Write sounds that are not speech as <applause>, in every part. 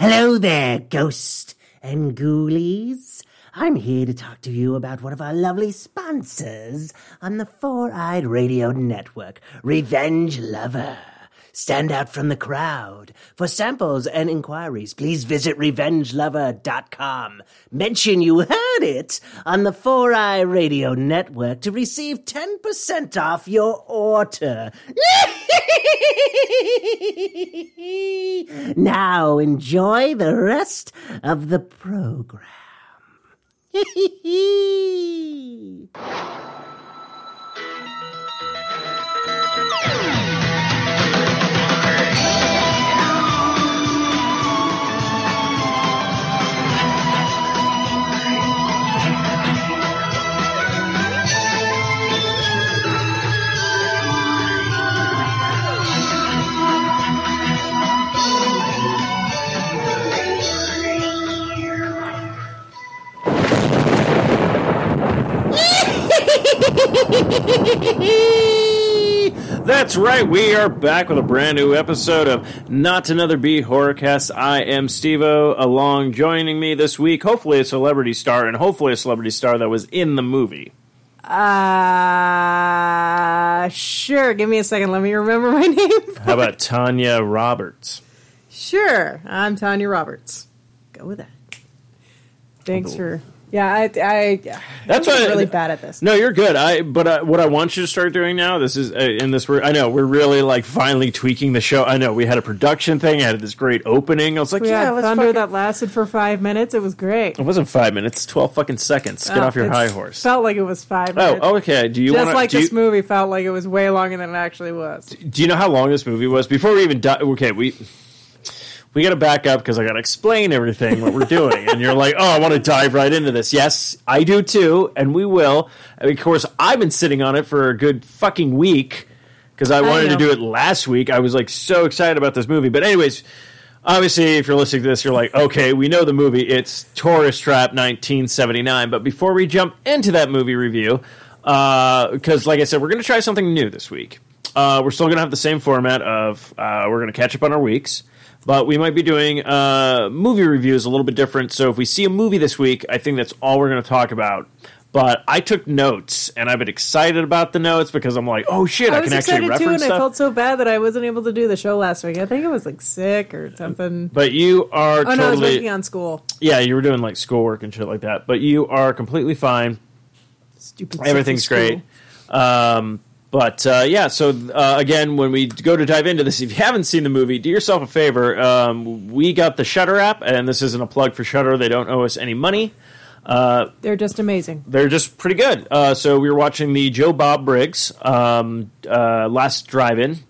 Hello there, ghost and ghoulies. I'm here to talk to you about one of our lovely sponsors on the Four Eyed Radio Network, Revenge Lover. Stand out from the crowd. For samples and inquiries, please visit revengelover.com. Mention you heard it on the Four Eye Radio Network to receive 10% off your order. <laughs> <laughs> now enjoy the rest of the program. <laughs> <laughs> That's right, we are back with a brand new episode of Not Another B Horrorcast. I am Stevo. Along joining me this week, hopefully a celebrity star, and hopefully a celebrity star that was in the movie. Uh, sure. Give me a second. Let me remember my <laughs> name. How about Tanya Roberts? Sure. I'm Tanya Roberts. Go with that. Thanks for. Yeah, I. I That's I'm why- really bad at this. No, you're good. I but uh, what I want you to start doing now. This is uh, in this. We're, I know we're really like finally tweaking the show. I know we had a production thing. I had this great opening. I was like, We yeah, let's thunder fucking- that lasted for five minutes. It was great. It wasn't five minutes. Twelve fucking seconds. Get Oh, off your high horse. Felt like it was five minutes. Oh, okay. Do you Just want like do this you, movie felt like it was way longer than it actually was. Do you know how long this movie was? Before we even di- okay, we we got to back up because I got to explain everything what we're doing, and you're like, oh, I want to dive right into this. Yes, I do too, and we will. And of course, I've been sitting on it for a good fucking week because I wanted to do it last week. I was like so excited about this movie, but anyways. Obviously, if you're listening to this, you're like, okay, we know the movie. It's Tourist Trap 1979. But before we jump into that movie review, because like I said, we're going to try something new this week. Uh, we're still going to have the same format of uh, we're going to catch up on our weeks, but we might be doing uh, movie reviews a little bit different. So if we see a movie this week, I think that's all we're going to talk about. But I took notes, and I've been excited about the notes because I'm like, oh shit, I, I was can actually reference too, and stuff. I felt so bad that I wasn't able to do the show last week. I think I was like sick or something. but you are Oh no, I was totally working on school. yeah, you were doing like schoolwork and shit like that. But you are completely fine. Stupid. Everything's great. Um, but uh, yeah, so uh, again, when we go to dive into this, if you haven't seen the movie, do yourself a favor. Um, we got the Shudder app, and this isn't a plug for Shudder; they don't owe us any money. They're just amazing. They're just pretty good. Uh, so we were watching the Joe Bob Briggs um, uh, last drive-in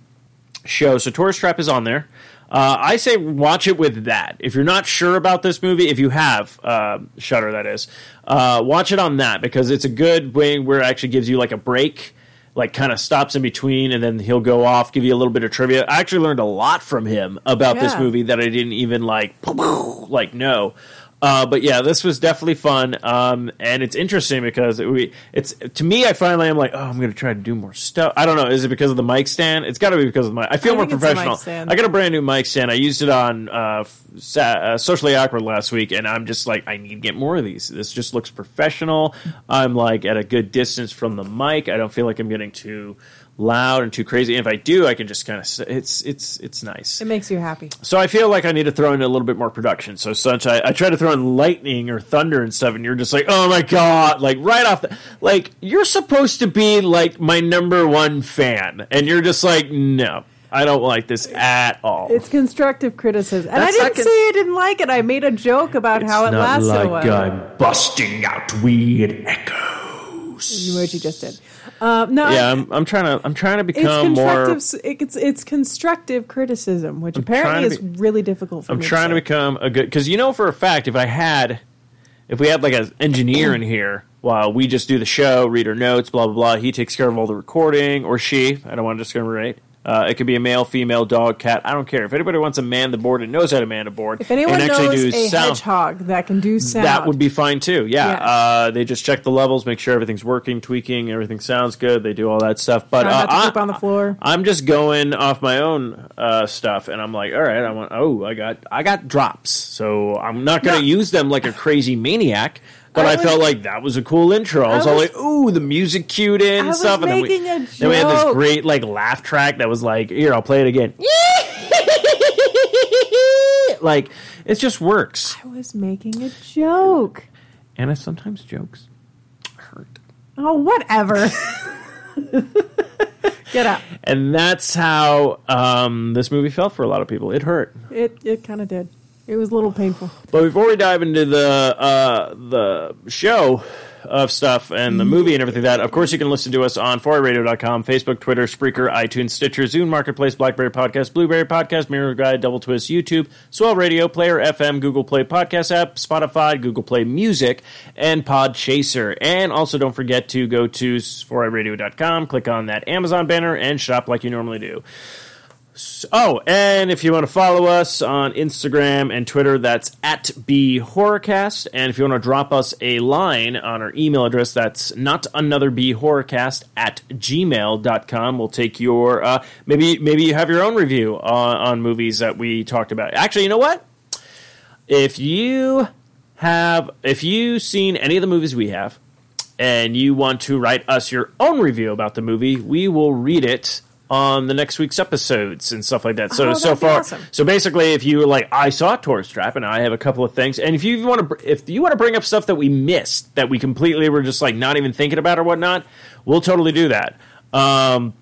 show. So Tourist Trap is on there. Uh, I say watch it with that. If you're not sure about this movie, if you have uh, Shudder, that is, uh, watch it on that because it's a good way where it actually gives you like a break, like kind of stops in between, and then he'll go off, give you a little bit of trivia. I actually learned a lot from him about this movie that I didn't even like, <laughs> like know. Uh, but yeah, this was definitely fun, um, and it's interesting because it, we, it's to me. I finally am like, oh, I'm going to try to do more stuff. I don't know. Is it because of the mic stand? It's got to be because of the mic. I feel I more think it's the mic professional. I got a brand new mic stand. I used it on uh, sa- uh, socially awkward last week, and I'm just like, I need to get more of these. This just looks professional. I'm like at a good distance from the mic. I don't feel like I'm getting too loud and too crazy. And if I do, I can just kind of. It's it's it's nice. It makes you happy. So I feel like I need to throw in a little bit more production. So such I, I try to throw in lightning or thunder and stuff, and you're just like, oh my god, like right off the like you're supposed to be like my number one fan, and you're just like, no, I don't like this at all. It's constructive criticism, and That's I didn't con- say I didn't like it. I made a joke about how it lasted a while. I'm busting out weird echoes. You just did. Um, no, Yeah, I- I'm, I'm trying to I'm trying to it's become more. constructive. It's it's constructive criticism, which trying apparently to is be- really difficult for me. I'm trying to say. become a good because you know for a fact if I had if we had like an engineer in here while we just do the show, read our notes, blah blah blah, he takes care of all the recording or she. I don't want to discriminate. Uh, it could be a male, female, dog, cat. I don't care. If anybody wants to man the board and knows how to man a board, If anyone and actually knows do a sound, hedgehog that can do sound, that would be fine too. Yeah, Yeah. Uh, they just check the levels, make sure everything's working, tweaking, everything sounds good. They do all that stuff. But uh, I, on the floor. I'm just going off my own uh, stuff, and I'm like, all right, I want. Oh, I got I got drops, so I'm not going to No. use them like a crazy maniac. But I, I was- felt like that was a cool intro. I was, all was- like, "Ooh, the music cued in I and stuff." And then we, then we had this great like laugh track that was like, "Here, I'll play it again." <laughs> like it just works, I was making a joke. and I sometimes jokes hurt. Oh, whatever. <laughs> Get up. And that's how um, this movie felt for a lot of people. It hurt. It it kind of did. It was a little painful. But before we dive into the uh, the show of stuff and the movie and everything that, of course, you can listen to us on 4radio.com, Facebook, Twitter, Spreaker, iTunes, Stitcher, Zune Marketplace, BlackBerry Podcast, Blueberry Podcast, Miro Guide, Double Twist, YouTube, Swell Radio, Player FM, Google Play Podcast app, Spotify, Google Play Music, and Pod Chaser. And also don't forget to go to 4iRadio.com, click on that Amazon banner, and shop like you normally do. Oh, and if you want to follow us on Instagram and Twitter, that's at B Horrorcast. And if you want to drop us a line on our email address, that's not another B at gmail.com. We'll take your, uh, maybe, maybe you have your own review on, on movies that we talked about. Actually, you know what? If you have, if you've seen any of the movies we have, and you want to write us your own review about the movie, we will read it on the next week's episodes and stuff like that. So Oh, so far, awesome. so basically, if you were like, I saw Tourist Trap, and I have a couple of things, and if you want to, if you want to bring up stuff that we missed, that we completely were just like not even thinking about or whatnot, we'll totally do that. Um,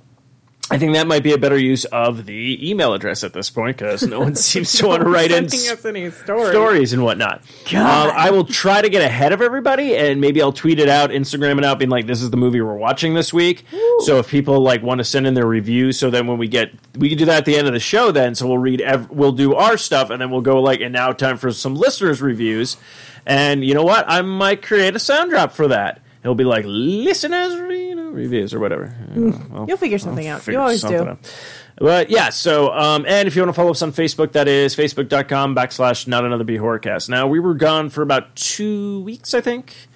I think that might be a better use of the email address at this point because no one <laughs> seems to want to write in us any stories. stories and whatnot. Um, I will try to get ahead of everybody, and maybe I'll tweet it out, Instagram it out, being like, "This is the movie we're watching this week." So if people like want to send in their reviews, so then when we get, we can do that at the end of the show. Then so we'll read, ev- we'll do our stuff, and then we'll go like, and now time for some listeners' reviews. And you know what? I might create a sound drop for that. It'll be like listeners you know, reviews or whatever. Well, You'll figure something out. figure You always do. out. But yeah, so um, and if you want to follow us on Facebook, that is facebook.com backslash not another B horrorcast. Now we were gone for about two weeks, I think,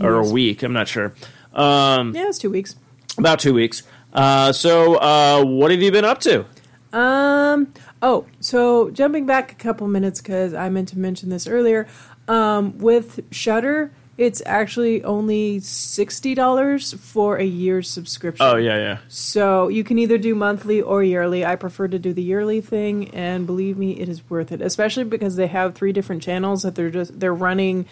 or a week. I'm not sure. Um, Yeah, it's two weeks. about two weeks. Uh, so uh, what have you been up to? Um. Oh, so jumping back a couple minutes because I meant to mention this earlier. Um, with Shudder, it's actually only sixty dollars for a year's subscription. Oh yeah, yeah. So you can either do monthly or yearly. I prefer to do the yearly thing, and believe me, it is worth it. Especially because they have three different channels that they're just they're running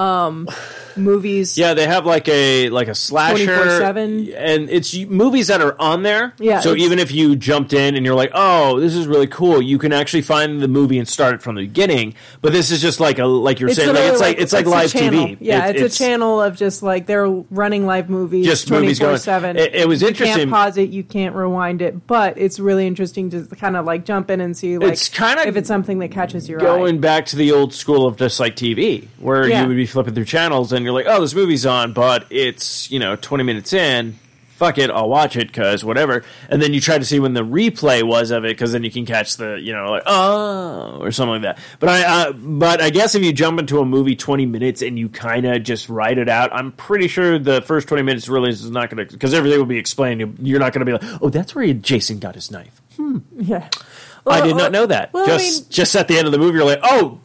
um, movies. Yeah, they have like a like a slasher, 24/7. and it's movies that are on there. Yeah, So even if you jumped in and you're like, "Oh, this is really cool," you can actually find the movie and start it from the beginning. But this is just like a like you're saying, like it's like it's like live. TV. Yeah, It- it's, a channel of just like they're running live movies, Just movies going. 24/7. It- it was You interesting. can't pause it, you can't rewind it, but it's really interesting to kind of like jump in and see like It's kinda if it's something that catches your Going eye. back to the old school of just like TV, where Yeah. you would be flipping through channels and you're like, "Oh, this movie's on," but it's you know 20 minutes in. Fuck it, I'll watch it because whatever. And then you try to see when the replay was of it because then you can catch the you know like oh or something like that. But I uh, but I guess if you jump into a movie 20 minutes and you kind of just write it out, I'm pretty sure the first 20 minutes really is not going to because everything will be explained. You- You're not going to be like, oh, that's where Jason got his knife. Hmm. Yeah. I Well, did not know that. well, I just mean- just at the end of the movie, you're like, oh,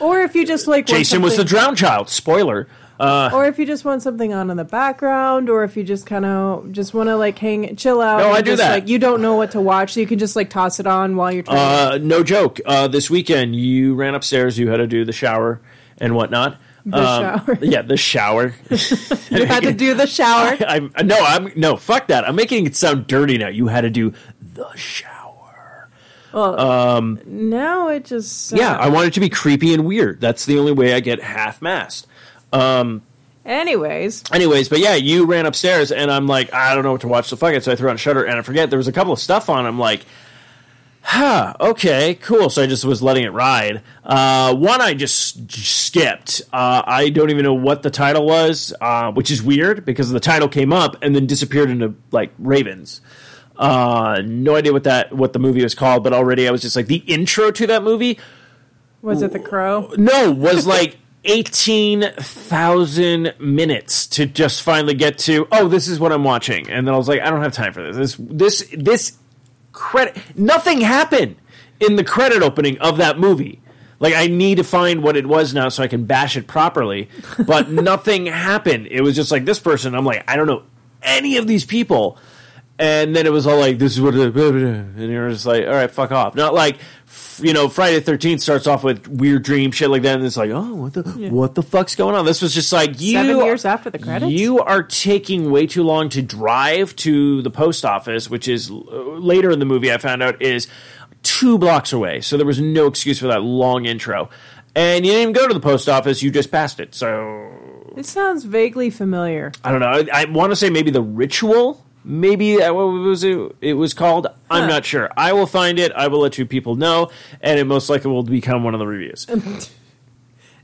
Or if you just like Jason was the drowned child. Spoiler. Uh, or if you just want something on in the background, or if you just kind of just want to like hang, chill out. No, I do just, that. Like you don't know what to watch, so you can just like toss it on while you're trying. uh, no joke. Uh, this weekend, you ran upstairs. You had to do the shower and whatnot. The Um, shower. <laughs> Yeah, the shower. <laughs> you had to do the shower. <laughs> I'm no, I'm no. Fuck that. I'm making it sound dirty now. You had to do the shower. Now it just Yeah, I want it to be creepy and weird. That's the only way I get half mast. Anyways, Anyways, but yeah, you ran upstairs, and I'm like, I don't know what to watch, so fuck it. So I threw on Shudder, and I forget there was a couple of stuff on. I'm like, huh, okay, cool. So I just was letting it ride. Uh, one I just skipped. Uh, I don't even know what the title was, uh, which is weird because the title came up and then disappeared into like Ravens. Uh, no idea what that what the movie was called, but already I was just like the intro to that movie. Was it The Crow? No, was like <laughs> eighteen thousand minutes to just finally get to. Oh, this is what I'm watching, and then I was like, I don't have time for this. This this this credit. Nothing happened in the credit opening of that movie. Like I need to find what it was now so I can bash it properly, but <laughs> nothing happened. It was just like this person. I'm like, I don't know any of these people. And then it was all like, this is what, it, and you're just like, all right, fuck off. Not like, you know, Friday the Thirteenth starts off with weird dream shit like that, and it's like, oh, what the, what the fuck's going on? This was just like you, Seven years after the credits? You are taking way too long to drive to the post office, which is uh, later in the movie. I found out is two blocks away, so there was no excuse for that long intro. And you didn't even go to the post office; you just passed it. So It sounds vaguely familiar. I don't know. I, I want to say maybe the ritual. Maybe what was it? It was called. I'm Huh. not sure. I will find it. I will let you people know, and it most likely will become one of the reviews. <laughs>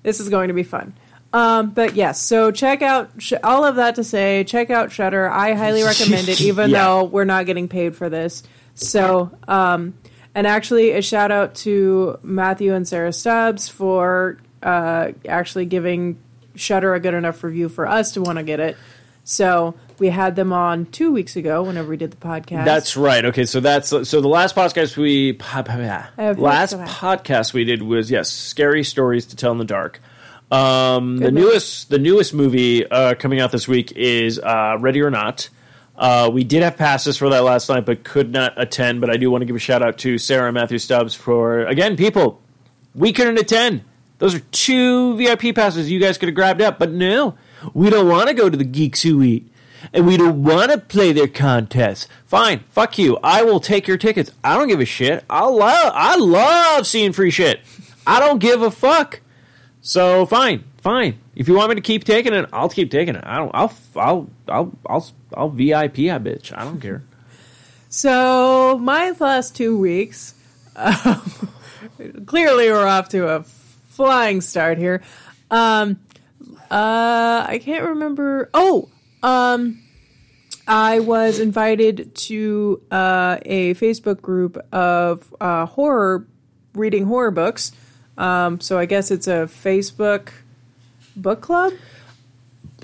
This is going to be fun. Um, but yes, so check out sh- all of that to say, check out Shudder. I highly recommend it, <laughs> even Yeah. though we're not getting paid for this. So, um, and actually, a shout out to Matthew and Sarah Stubbs for uh, actually giving Shudder a good enough review for us to want to get it. So we had them on two weeks ago whenever we did the podcast. That's right. Okay, so that's so the last podcast we last heard of that. podcast we did was yes, scary stories to tell in the dark. Um, the newest the newest movie uh, coming out this week is uh, Ready or Not. Uh, we did have passes for that last night, but could not attend. But I do want to give a shout out to Sarah and Matthew Stubbs for again, people. We couldn't attend. Those are two VIP passes you guys could have grabbed up, but no, we don't want to go to the Geeks Who Eat, and we don't want to play their contests. Fine, fuck you. I will take your tickets. I don't give a shit. I love, I love seeing free shit. I don't give a fuck. So fine, fine. If you want me to keep taking it, I'll keep taking it. I don't. I'll. I'll. I'll. I'll. I'll VIP. I bitch. I don't care. So my last two weeks, uh, <laughs> clearly we're off to a flying start here. Um, uh, I can't remember. Oh, um, I was invited to uh, a Facebook group of uh, horror reading horror books. Um, so I guess it's a Facebook book club.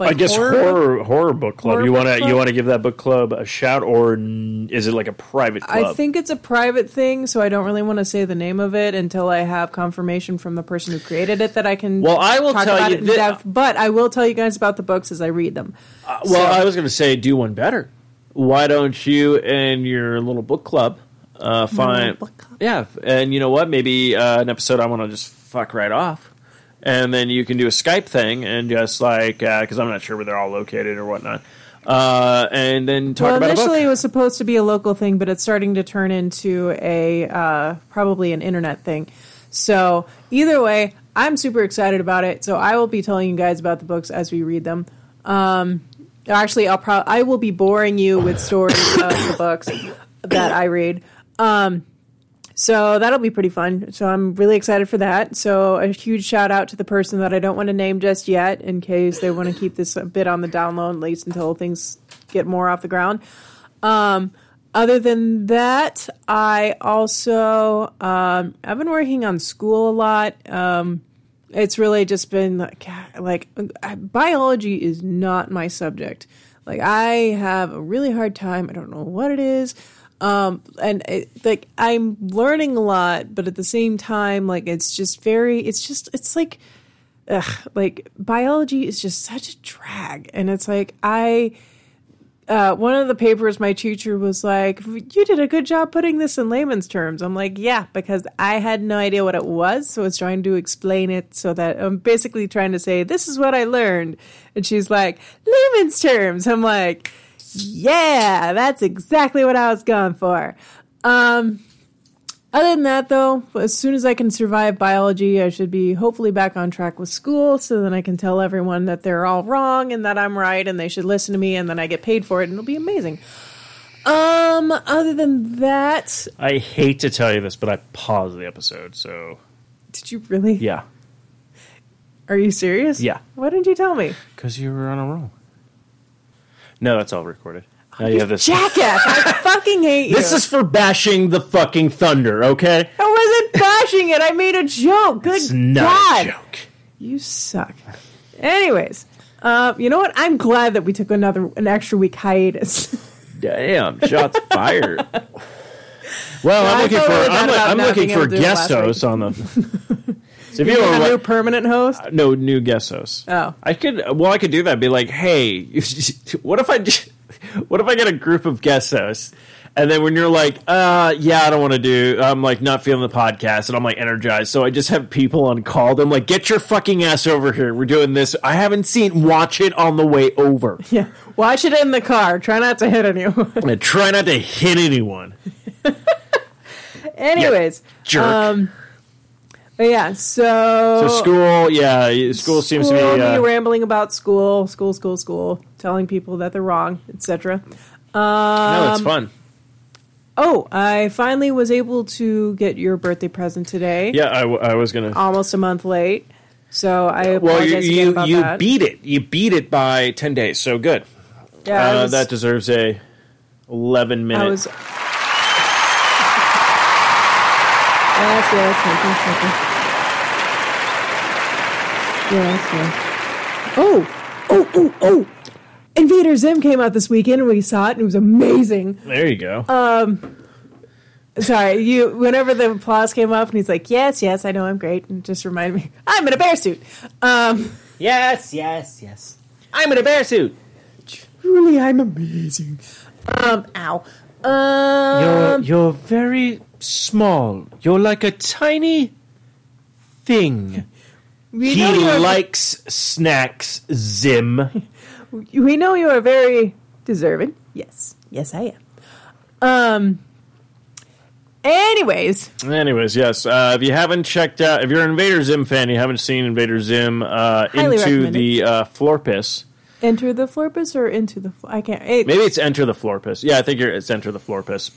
I guess horror horror, book club. Horror you want to you want to give that book club a shout, or n- is it like a private club? I think it's a private thing, so I don't really want to say the name of it until I have confirmation from the person who created it that I can. Well, I will talk tell about you it in thi- depth, but I will tell you guys about the books as I read them. Uh, well, I was going to say do one better. Why don't you and your little book club uh, find? book club. Yeah, and you know what? Maybe uh, an episode I want to just fuck right off, and then you can do a Skype thing and just like because I'm not sure where they're all located or whatnot, uh, and then talk well, about initially it was supposed to be a local thing, but it's starting to turn into a uh, probably an internet thing. So either way, I'm super excited about it. So I will be telling you guys about the books as we read them. Um, actually, I'll pro- I will be boring you with stories of the books that I read. Um, so that'll be pretty fun. So I'm really excited for that. So a huge shout out to the person that I don't want to name just yet, in case they want to keep this a bit on the down low, at least until things get more off the ground. Um, other than that, I also um, I've been working on school a lot. Um, it's really just been like, like biology is not my subject. Like I have a really hard time. I don't know what it is. Um, and it, like I'm learning a lot, but at the same time, like it's just very, it's just, it's like, ugh, like biology is just such a drag. And it's like, I, uh, one of the papers, my teacher was like, "You did a good job putting this in layman's terms." I'm like, "Yeah," because I had no idea what it was, so I was trying to explain it so that I'm basically trying to say, "This is what I learned," and she's like, "Layman's terms." I'm like, "Yeah, that's exactly what I was going for." Um, other than that, though, as soon as I can survive biology, I should be hopefully back on track with school so then I can tell everyone that they're all wrong and that I'm right and they should listen to me and then I get paid for it and it'll be amazing. Um, other than that, I hate to tell you this, but I paused the episode. So did you really? yeah, Are you serious? Yeah. Why didn't you tell me? because you were on a roll. No, that's all recorded. Now you have this. Jackass! I <laughs> fucking hate you. This is for bashing the fucking thunder, okay? I wasn't bashing it. I made a joke. Good It's not God. a joke. You suck. Anyways, uh, you know what? I'm glad that we took another an extra week hiatus. <laughs> Damn, shots fired. <laughs> Well, I I'm looking for really I'm, about I'm looking being able for to do guest last week. hosts on the. So if you a new permanent host. no new guest host. Oh. I could. Well, I could do that. Be like, hey, <laughs> what if I, <laughs> what if I get a group of guest hosts, and then when you're like, uh, yeah, I don't want to do. I'm like not feeling the podcast, and I'm like energized, so I just have people on call. I'm like, get your fucking ass over here. We're doing this. I haven't seen. Watch it on the way over. <laughs> Yeah, watch it in the car. Try not to hit anyone. and try not to hit anyone. Anyways, Jerk. um, yeah. So, so school, yeah, school seems to be. Uh, rambling about school, school, school, school, telling people that they're wrong, etc. no, it's fun. Oh, I finally was able to get your birthday present today. Yeah, I, w- I was gonna. almost a month late. So I well, you you, you that. beat it. You beat it by ten days. So good. yeah, uh, was, that deserves a eleven minute. I was. Yes, yes, thank you, thank you. Yes, yes. Oh, oh, oh, oh! Invader Zim came out this weekend, and we saw it, and it was amazing. there you go. Uh, Sorry, you. Whenever the applause came up, and he's like, "Yes, yes, I know, I'm great," and just reminded me, <laughs> I'm in a bear suit. Um, Yes, yes, yes. I'm in a bear suit. truly, I'm amazing. Um, ow. Um, You're Um, you're very small. You're like a tiny thing. we he know you're- likes snacks. Zim. we know you are very deserving. Yes, yes, I am. Um. Anyways, Anyways, yes. Uh, if you haven't checked out, if you're an Invader Zim fan, you haven't seen Invader Zim uh, Highly into the uh, Florpus. enter the florpus or into the. Fl- I can't. It, Maybe it's Enter the Florpus. Yeah, I think you're, it's Enter the Florpus.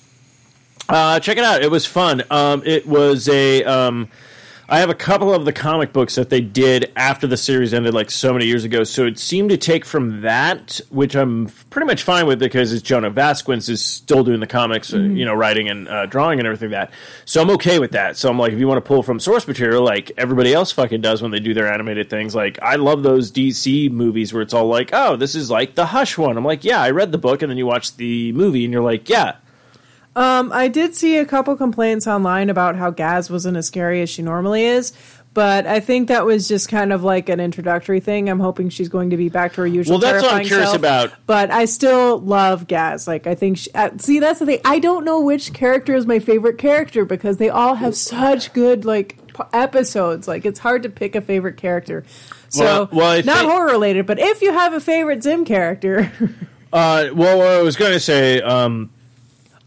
Uh, check it out. It was fun. Um, it was a. Um, I have a couple of the comic books that they did after the series ended, like so many years ago. So it seemed to take from that, which I'm pretty much fine with because it's Jhonen Vasquez is still doing the comics, uh, you know, writing and uh, drawing and everything like that. So I'm okay with that. So I'm like, if you want to pull from source material, like everybody else fucking does when they do their animated things, like I love those DC movies where it's all like, oh, this is like the Hush one. I'm like, yeah, I read the book, and then you watch the movie, and you're like, yeah, Um, I did see a couple complaints online about how Gaz wasn't as scary as she normally is, but I think that was just kind of like an introductory thing. I'm hoping she's going to be back to her usual. Well, that's what I'm curious self. about. But I still love Gaz. Like I think. She, uh, see, that's the thing. I don't know which character is my favorite character because they all have such good like p- episodes. Like it's hard to pick a favorite character. So Well- well, not think- horror related, but if you have a favorite Zim character, <laughs> Uh, well, I was going to say, um,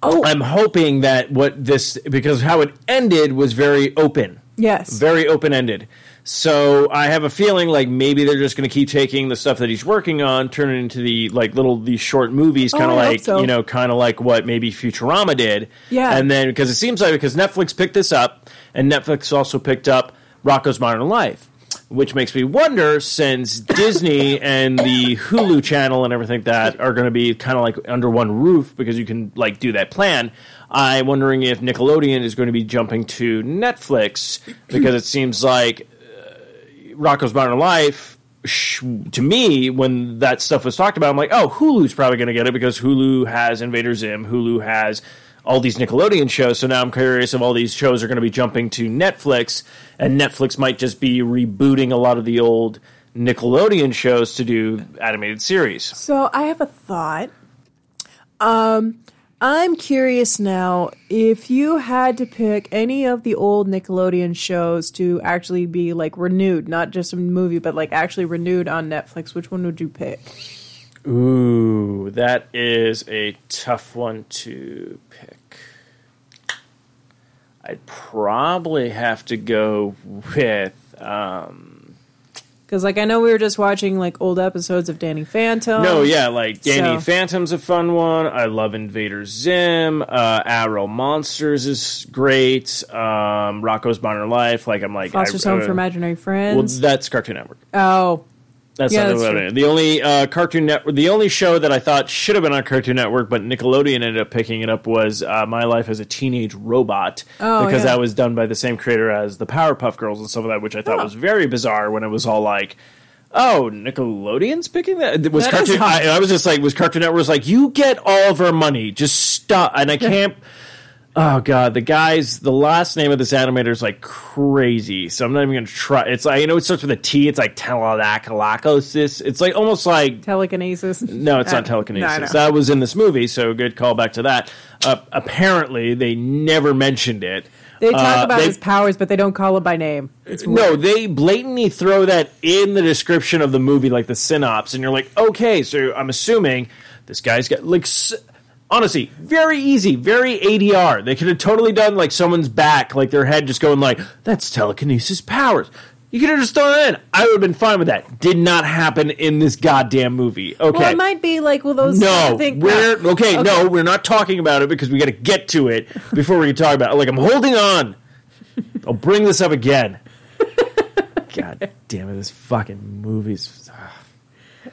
oh I'm hoping that what this because how it ended was very open, yes, very open ended. So I have a feeling like maybe they're just going to keep taking the stuff that he's working on, turn it into the like little these short movies, kind of Oh, like so. you know, kind of like what maybe Futurama did. Yeah. and then because it seems like because Netflix picked this up, and Netflix also picked up Rocko's Modern Life. Which makes me wonder, since Disney <laughs> and the Hulu channel and everything like that are going to be kind of like under one roof because you can like do that plan. I'm wondering if Nickelodeon is going to be jumping to Netflix <clears throat> because it seems like uh, Rocko's Modern Life. Sh- to me, when that stuff was talked about, I'm like, oh, Hulu's probably going to get it because Hulu has Invader Zim, Hulu has all these Nickelodeon shows. So now I'm curious if all these shows are going to be jumping to Netflix, and Netflix might just be rebooting a lot of the old Nickelodeon shows to do animated series. So I have a thought. Um, I'm curious now if you had to pick any of the old Nickelodeon shows to actually be like renewed, not just a movie, but like actually renewed on Netflix, which one would you pick? Ooh, that is a tough one to pick. I'd probably have to go with. Um, Because like I know we were just watching like old episodes of Danny Phantom. no, yeah, like Danny So- Phantom's a fun one. I love Invader Zim. Uh, Aaahh!!! Real Monsters is great. Um, Rocko's Modern Life. Like I'm like Foster's I- Home uh, for Imaginary Friends. Well, that's Cartoon Network. oh, That's Yeah, not that's true. The only uh, Cartoon Network, the only show that I thought should have been on Cartoon Network, but Nickelodeon ended up picking it up was uh, My Life as a Teenage Robot, Oh, because yeah. that was done by the same creator as the Powerpuff Girls and stuff like that, which I thought Oh. was very bizarre when it was all like. Oh, Nickelodeon's picking that. Was That Cartoon? I, I was just like, was Cartoon Network was like, you get all of our money, just stop. And I <laughs> can't. Oh god, the guys, the last name of this animator is like crazy, so I'm not even gonna try. It's like you know, it starts with a T. It's like telakalakosis. It's like almost like Telekinesis. no, it's Uh, not telekinesis. no. That was in this movie, so good callback to that. Uh, apparently, they never mentioned it. They talk Uh, about they- his powers, but they don't call him by name. It's no, they blatantly throw that in the description of the movie, like the synopsis, and you're like, okay, so I'm assuming this guy's got like. s- Honestly, very easy, very ADR. They could have totally done like someone's back, like their head just going like, "That's telekinesis powers." You could have just thrown it in. I would have been fine with that. Did not happen in this goddamn movie. Okay, Well, it might be like well, those. No, think, we're no. okay, No, we're not talking about it because we got to get to it before we can talk about it. Like I'm holding on. I'll bring this up again. <laughs> God damn it! This fucking movie's.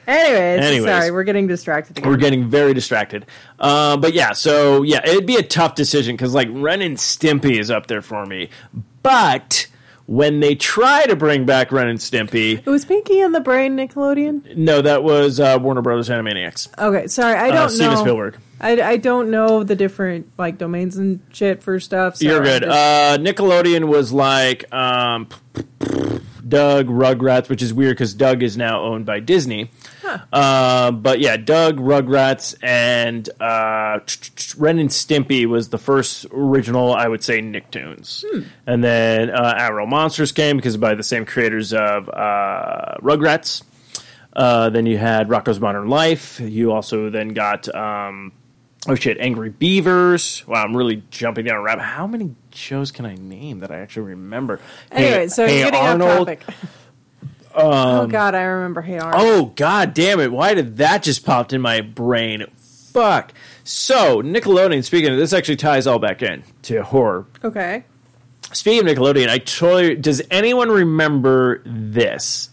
Anyways, Anyways. sorry, we're getting distracted again. We're getting very distracted. Uh, but yeah, so yeah, it'd be a tough decision because like Ren and Stimpy is up there for me. But when they try to bring back Ren and Stimpy, It was Pinky and the Brain Nickelodeon. no, that was uh, Warner Brothers Animaniacs. Okay, sorry, I Uh, don't Steven know. Spielberg. I, I don't know the different like domains and shit for stuff. So You're good. just- Uh, Nickelodeon was like um, Doug Rugrats, which is weird because Doug is now owned by Disney. Uh, but yeah, Doug Rugrats and uh, Ren and Stimpy was the first original, I would say, Nicktoons. And then uh, Aaahh!!! Real Monsters came because by the same creators of uh, Rugrats. Uh, then you had Rocko's Modern Life. You also then got um, oh shit, Angry Beavers. Wow, I'm really jumping down a rabbit. How many shows can I name that I actually remember? anyway, so Hey getting Arnold. off topic. oh God, I remember Hey Arnold. Oh god damn it! Why did that just popped in my brain? Fuck. So Nickelodeon. Speaking of this, actually ties all back in to horror. Okay. Speaking of Nickelodeon, I totally. Does anyone remember this?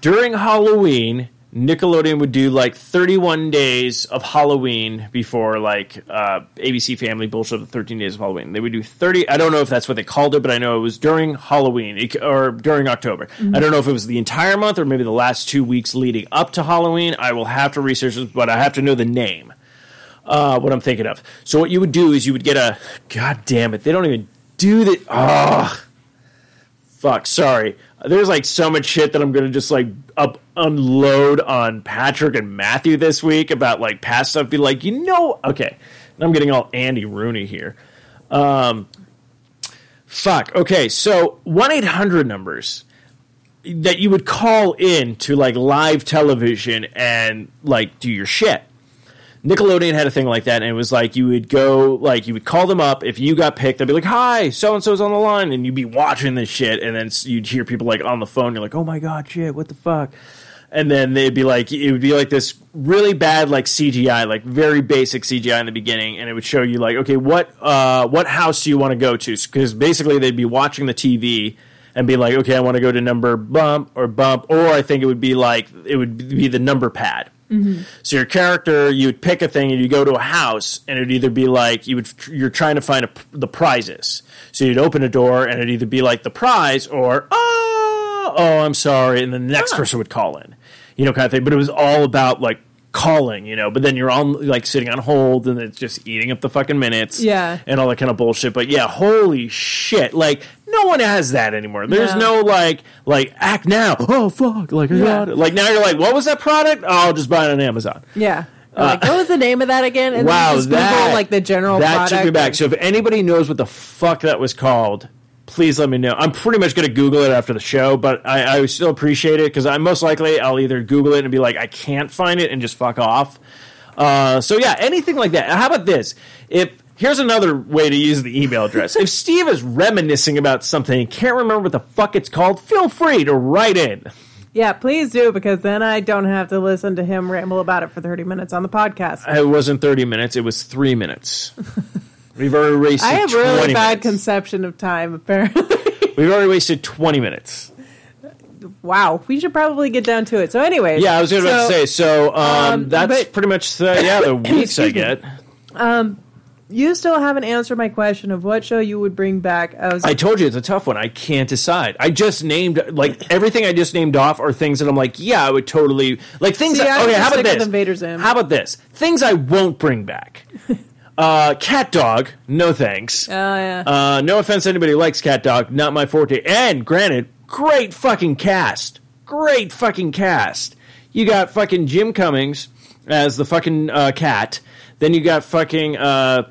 During Halloween, Nickelodeon would do like 31 days of Halloween before like uh, ABC Family bullshit of 13 days of Halloween. They would do 30. I don't know if that's what they called it, but I know it was during Halloween or during October. I don't know if it was the entire month or maybe the last two weeks leading up to Halloween. I will have to research this, but I have to know the name uh, what I'm thinking of. So what you would do is you would get a god damn it, they don't even do that. Oh, fuck. Sorry. There's like so much shit that I'm gonna just like up unload on Patrick and Matthew this week about like past stuff. Be like, you know, okay. I'm getting all Andy Rooney here. Um, fuck. Okay, so one eight hundred numbers that you would call in to like live television and like do your shit. Nickelodeon had a thing like that, and it was like you would go, like you would call them up. If you got picked, they'd be like, "Hi, so and so's on the line," and you'd be watching this shit, and then you'd hear people like on the phone. You're like, "Oh my god, shit, what the fuck?" And then they'd be like, it would be like this really bad like CGI, like very basic CGI in the beginning, and it would show you like, okay, what uh, what house do you want to go to? Because basically they'd be watching the TV and be like, okay, I want to go to number bump or bump, or I think it would be like it would be the number pad. Mm-hmm. So your character, you would pick a thing and you go to a house, and it'd either be like you would you're trying to find a, the prizes. So you'd open a door, and it'd either be like the prize or oh oh I'm sorry, and then the next ah. person would call in, you know, kind of thing. But it was all about like calling, you know. But then you're on like sitting on hold, and it's just eating up the fucking minutes, Yeah. and all that kind of bullshit. But yeah, holy shit, like. No one has that anymore. There's No. no like like act now. Oh fuck! Like I got it. Like now you're like, what was that product? Oh, I'll just buy it on Amazon. Yeah. like, what was the name of that again? And Uh, wow, just Google, that like the general that took me back. and- So if anybody knows what the fuck that was called, please let me know. I'm pretty much going to Google it after the show, but I, I still appreciate it because I most likely I'll either Google it and be like, I can't find it and just fuck off. Uh, so yeah, anything like that. How about this? If here's another way to use the email address. if Steve is reminiscing about something and can't remember what the fuck it's called, feel free to write in. yeah, please do because then I don't have to listen to him ramble about it for 30 minutes on the podcast. It wasn't 30 minutes; it was three minutes. <laughs> We've already wasted. I have really 20 bad minutes. conception of time, apparently. <laughs> We've already wasted 20 minutes. wow, we should probably get down to it. So, anyway, Yeah, I was going to say. So um, um, that's but- pretty much the yeah the <coughs> weeks I get. me. You still haven't answered my question of what show you would bring back. I was I told you it's a tough one. I can't decide. I just named like everything I just named off are things that I'm like, yeah, I would totally like things. See, that, I okay, how about this? Invader Zim. How about this? Things I won't bring back. <laughs> uh, cat dog, no thanks. Oh yeah. Uh, no offense, to anybody likes cat dog, not my forte. And granted, great fucking cast, great fucking cast. You got fucking Jim Cummings as the fucking uh, cat. Then you got fucking uh,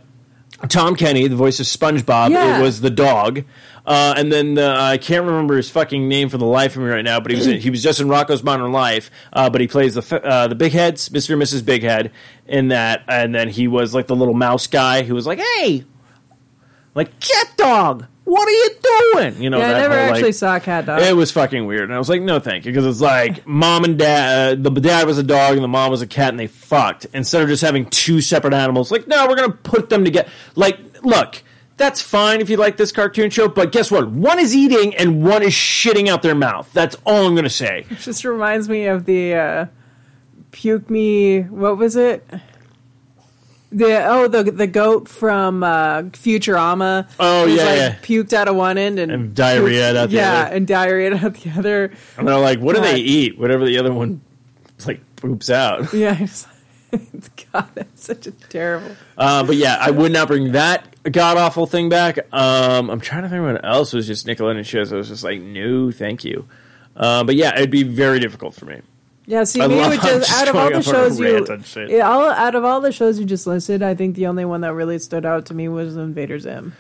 Tom Kenny, the voice of SpongeBob. Yeah. It was the dog. Uh, and then the, I can't remember his fucking name for the life of me right now, but he was in, he was just in Rocko's Modern Life. Uh, but he plays the uh, the Big Heads, Mister and Mrs. Big Head, in that. And then he was like the little mouse guy who was like, "Hey, like cat dog, what are you doing?" You know, yeah, I never whole, actually like, saw a Cat Dog. it was fucking weird, and I was like, "No, thank you," because it's like mom and dad. Uh, the dad was a dog, and the mom was a cat, and they fucked instead of just having two separate animals. Like, no, we're gonna put them together. Like, look, that's fine if you like this cartoon show, but guess what? One is eating, and one is shitting out their mouth. That's all I'm gonna say. It just reminds me of the uh, puke me. What was it? The oh the the goat from uh, Futurama. Oh, yeah, like, yeah. puked out of one end and, And diarrhea out the yeah, other. and diarrhea out the other. And they're like, "What do they eat? Whatever the other one like poops out." <laughs> Yeah, <laughs> God, that's such a terrible. Uh, but yeah, I would not bring that god awful thing back. Um, I'm trying to think what else was just Nickelodeon shows. I was just like, no, thank you. Uh, but yeah, it'd be very difficult for me. Yeah, see, I me, it love would just, just out of all the off on a shows you, rant on shit. yeah, all out of all the shows you just listed, I think the only one that really stood out to me was Invader Zim.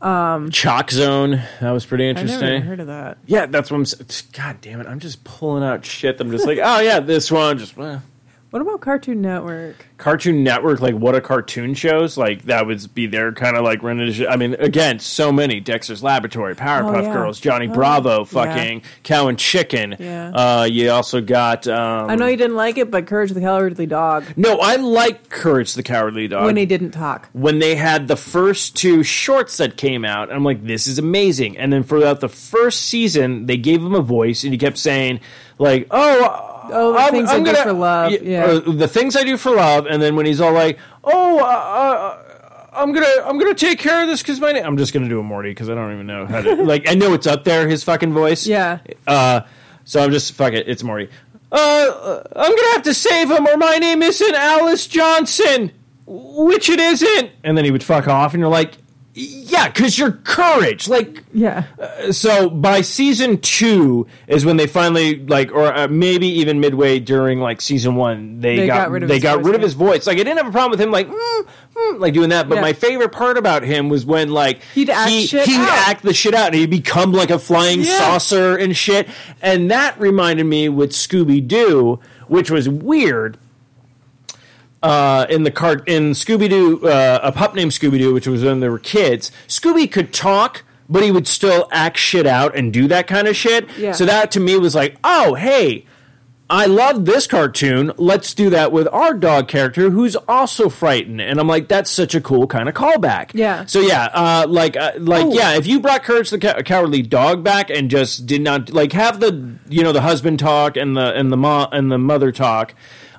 Um, Chalk Zone, that was pretty interesting. heard of that. Yeah, that's what I'm. God damn it! I'm just pulling out shit. I'm just like, oh yeah, this one. Just eh. What about Cartoon Network? Cartoon Network, like what a cartoon shows, like that would be their kind of like rendition. I mean, again, so many Dexter's Laboratory, Powerpuff Oh, yeah. Girls, Johnny Oh, Bravo, yeah. fucking Cow and Chicken. Yeah. Uh, you also got. Um, I know you didn't like it, but Courage the Cowardly Dog No, I like Courage the Cowardly Dog. when he didn't talk. when they had the first two shorts that came out, I'm like, this is amazing. And then throughout the first season, they gave him a voice, and he kept saying, like, oh. Oh, the things I do for love, yeah. uh, the things I do for love, and then when he's all like, "Oh, uh, uh, I'm gonna, I'm gonna take care of this because my name," I'm just gonna do a Morty because I don't even know how to. <laughs> like, I know it's up there, his fucking voice. Yeah. Uh, so I'm just fuck it. It's Morty. Uh, I'm gonna have to save him, or my name isn't Alice Johnson, which it isn't. And then he would fuck off, and you're like, yeah, because you're courage. Like, Yeah. so by season two is when they finally like, or uh, maybe even midway during like season one, they, They got, got rid of they his got voice, rid of his voice. Like, I didn't have a problem with him like, mm, mm, like doing that. But Yeah. my favorite part about him was when like He'd act he, shit he'd out. act the shit out, and he'd become like a flying Yeah. saucer and shit. And that reminded me with Scooby Doo, which was weird uh, in the cart in Scooby Doo, uh, a pup named Scooby Doo, which was when they were kids. Scooby could talk, but he would still act shit out and do that kind of shit. Yeah. So that to me was like, oh hey, I love this cartoon. Let's do that with our dog character who's also frightened. And I'm like, that's such a cool kind of callback. Yeah. So yeah, uh, like uh, like Oh. yeah, if you brought Courage the Cow- Cowardly Dog back and just did not like have the you know the husband talk and the and the mom and the mother talk.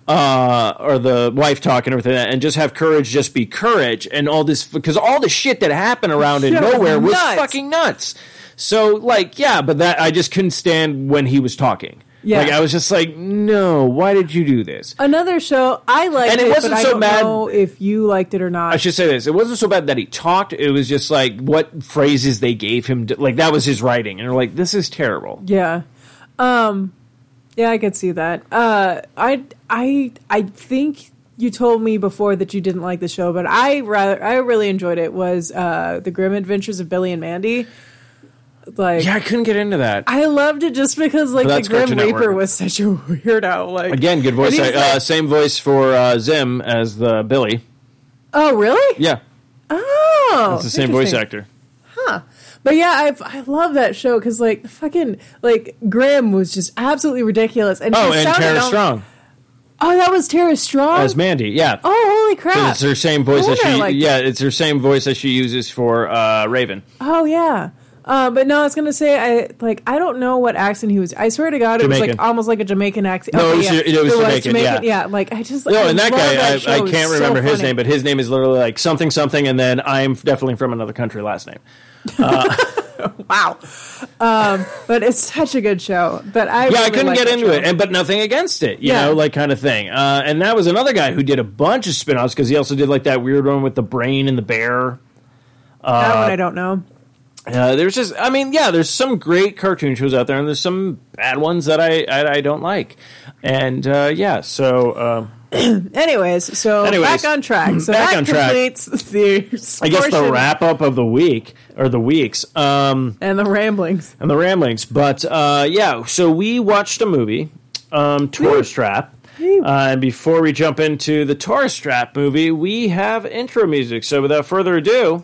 Uh, or the wife talk and everything, and just have courage, just be courage, and all this because all the shit that happened around in <laughs> nowhere was nuts. fucking nuts. So like, yeah, but that I just couldn't stand when he was talking. Yeah. like I was just like, no, why did you do this? Another show I liked And it it, wasn't but I so bad- if you liked it or not. I should say this: it wasn't so bad that he talked; it was just like what phrases they gave him. To, like that was his writing, and you're like, this is terrible. Yeah. Um yeah, I could see that. Uh I I I think you told me before that you didn't like the show, but I rather I really enjoyed it was uh The Grim Adventures of Billy and Mandy. Like Yeah, I couldn't get into that. I loved it just because like the Grim Cartoon Reaper Network. was such a <laughs> weirdo. Like Again, good voice. and he's act- uh, same voice for uh, Zim as the Billy. oh really? Yeah, Oh, it's the same voice interesting. actor. But yeah, I I love that show because like the fucking like Grim was just absolutely ridiculous. And Oh, and Tara al- Strong Oh, that was Tara Strong. as Mandy. Yeah, oh, holy crap! it's her same voice as she. liked yeah, it's her same voice as she uses for uh, Raven. Oh yeah. Uh, but no, I was gonna say I like I don't know what accent he was. I swear to God, it was like almost like a Jamaican accent. No, it was- yeah. it was Jamaican, yeah. yeah. Like I just No, I and that guy, that. I, I can't so remember his funny. name, but his name is literally like something something, and then I'm definitely from another country last name. <laughs> wow. Um, but it's such a good show. But I Yeah, I couldn't get into show. it, and but nothing against it, you Yeah. know, like kind of thing. Uh, and that was another guy who did a bunch of spin-offs because he also did like that weird one with the brain and the bear. that one I don't know. Uh, there's just, I mean, yeah, there's some great cartoon shows out there, and there's some bad ones that I I, I don't like, and uh, yeah, so uh, <clears throat> Anyways, so Anyways, back on track. So back that on track. completes the <laughs> I guess the wrap up of the week or the weeks. Um, and the ramblings. and the ramblings. But uh, yeah, so we watched a movie, um, Tourist Trap. Uh, and before we jump into the Tourist Trap movie, we have intro music. So without further ado,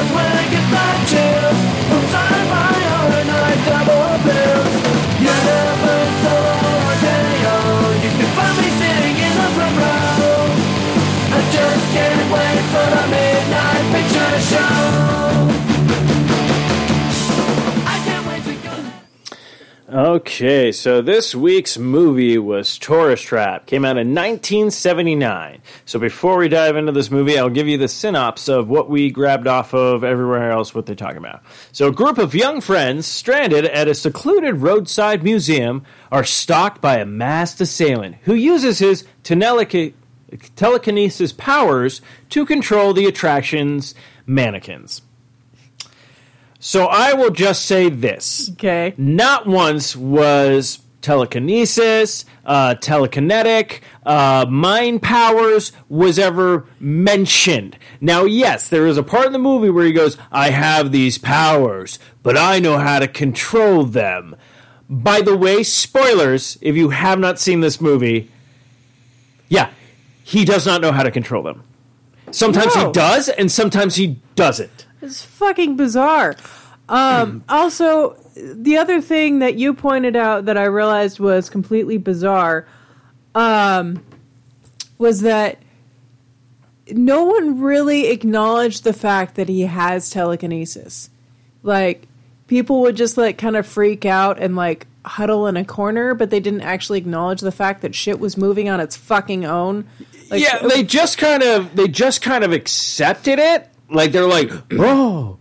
as well. Okay, so this week's movie was Tourist Trap. Came out in 1979. So before we dive into this movie, I'll give you the synopsis of what we grabbed off of everywhere else what they're talking about. So a group of young friends stranded at a secluded roadside museum are stalked by a masked assailant who uses his telekinesis powers to control the attraction's mannequins. So I will just say this Okay. not once was telekinesis, uh, telekinetic, uh, mind powers was ever mentioned. Now, yes, there is a part in the movie where he goes, I have these powers, but I know how to control them. By the way, spoilers, if you have not seen this movie, yeah, he does not know how to control them. Sometimes No. he does, and sometimes he doesn't. It's fucking bizarre. Um, also, the other thing that you pointed out that I realized was completely bizarre um, was that no one really acknowledged the fact that he has telekinesis. Like, people would just like kind of freak out and like huddle in a corner, but they didn't actually acknowledge the fact that shit was moving on its fucking own. Like, yeah, they just kind of they just kind of accepted it. Like they're like, <clears throat> oh,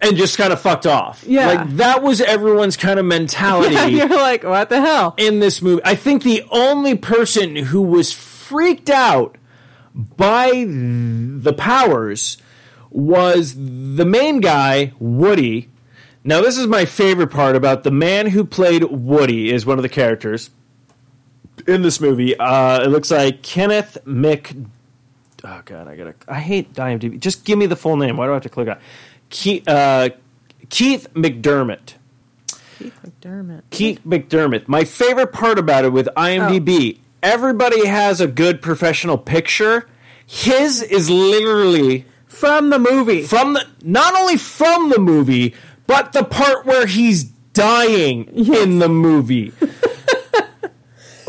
and just kind of fucked off. Yeah. like that was everyone's kind of mentality <laughs> you're like, what the hell? in this movie. I think the only person who was freaked out by the powers was the main guy, Woody. Now, this is my favorite part about the man who played Woody is one of the characters in this movie. Uh, it looks like Kenneth Mc. Oh God, I gotta. I hate IMDb. Just give me the full name. Why do I have to click on? Keith, uh, Keith McDermott. Keith McDermott. Keith McDermott. My favorite part about it with IMDb, everybody has a good professional picture. His is literally From the movie. from the not only from the movie, but the part where he's dying in the movie. <laughs>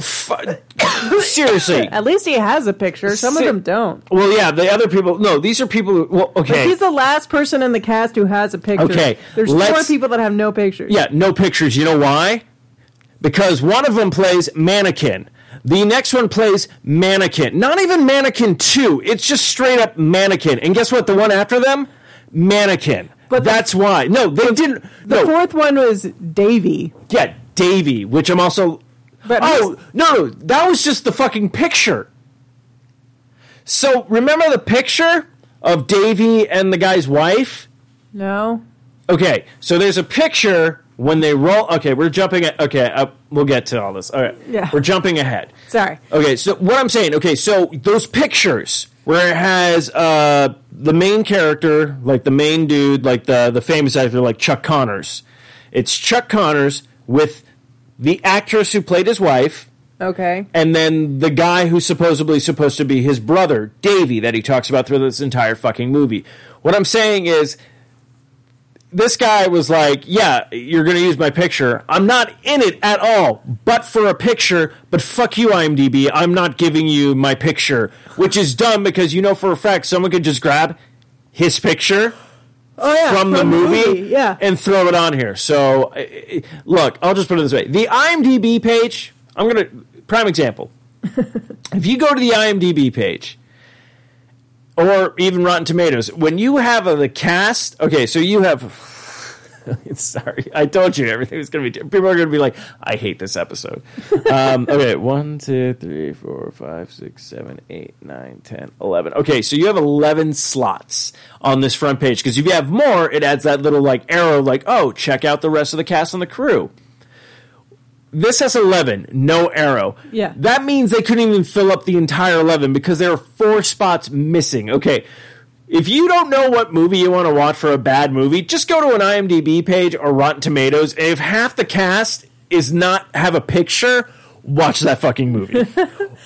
<coughs> Seriously. <coughs> At least he has a picture. Some of them don't. Well, yeah, the other people. No, these are people. Who, well, okay. He's the last person in the cast who has a picture. Okay, There's four people that have no pictures. Yeah, no pictures. You know why? Because one of them plays mannequin. The next one plays mannequin. Not even mannequin 2. It's just straight up mannequin. And guess what? The one after them? Mannequin. But But the- that's why. No, they didn't. The no, fourth one was Davy. yeah, Davy, which I'm also. But oh, no, no, that was just the fucking picture. So remember the picture of Davy and the guy's wife? no. Okay, so there's a picture when they roll. Okay, we're jumping. At, okay, uh, we'll get to all this. All right, Yeah. we're jumping ahead. Sorry. Okay, so what I'm saying, okay, so those pictures where it has uh, the main character, like the main dude, like the the famous actor, like Chuck Connors. It's Chuck Connors with the actress who played his wife, Okay. and then the guy who's supposedly supposed to be his brother, Davy, that he talks about through this entire fucking movie. What I'm saying is, this guy was like, "Yeah, you're going to use my picture. I'm not in it at all, but for a picture. But fuck you, IMDb. I'm not giving you my picture, which is dumb because you know for a fact someone could just grab his picture." Oh yeah. from, the movie, Yeah. and throw it on here. So, look, I'll just put it this way: the IMDb page. I'm gonna prime example. <laughs> if you go to the IMDb page, or even Rotten Tomatoes, when you have uh, the cast, okay, so you have. <laughs> Sorry, I told you everything was going to be. People are going to be like, "I hate this episode." um, <laughs> okay, one, two, three, four, five, six, seven, eight, nine, ten, eleven. Okay, so you have eleven slots on this front page because if you have more, it adds that little like arrow, like, "Oh, check out the rest of the cast and the crew." This has 11, no arrow. Yeah. That means they couldn't even fill up the entire 11 because there are four spots missing. Okay. If you don't know what movie you want to watch for a bad movie, just go to an IMDb page or Rotten Tomatoes. And if half the cast is not have a picture, watch that fucking movie. <laughs>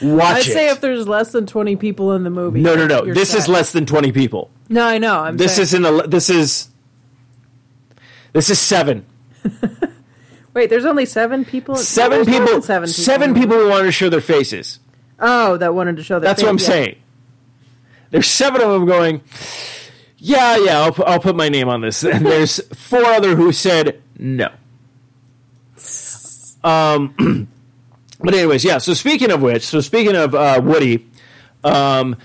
Watch I'd it. say if there's less than 20 people in the movie. no, no, no. This is less than 20 people. No, I know. I'm This saying. isn't a this is this is 7. <laughs> Wait, there's only seven people. Seven There's people Seven people. seven people who wanted to show their faces. Oh, that wanted to show their That's what I'm yeah. saying. There's seven of them going, yeah, yeah, I'll, I'll put my name on this. <laughs> And there's four other who said no. Um, <clears throat> but anyways, yeah. So speaking of which, so speaking of uh, Woody, um,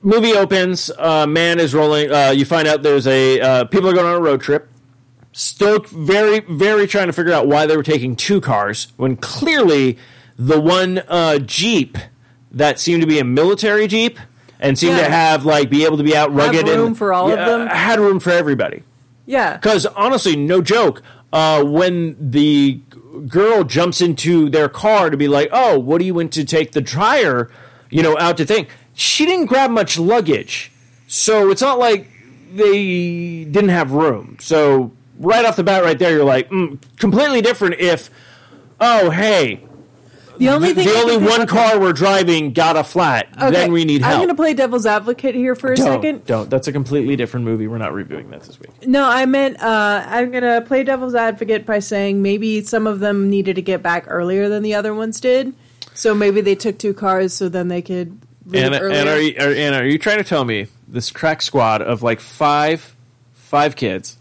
movie opens. Uh, man is rolling. Uh, you find out there's a uh, people are going on a road trip. Still very, very trying to figure out why they were taking two cars when clearly the one uh, Jeep that seemed to be a military Jeep and seemed Yeah. to have like be able to be out rugged room and for all of them? had room for everybody. Yeah. Because honestly, no joke, uh, when the girl jumps into their car to be like, "Oh, what do you want to take the dryer?" You know, out to think she didn't grab much luggage, so it's not like they didn't have room. So right off the bat, right there, you're like, mm, completely different. If oh, hey, The only thing. the only one car we're driving got a flat, Okay, then we need help. I'm going to play devil's advocate here for a don't, second. don't. That's a completely different movie. We're not reviewing that this week. No, I meant uh, I'm going to play devil's advocate by saying maybe some of them needed to get back earlier than the other ones did. So maybe they took two cars so then they could earlier. and are you, are, and are you trying to tell me this crack squad of like five, five kids,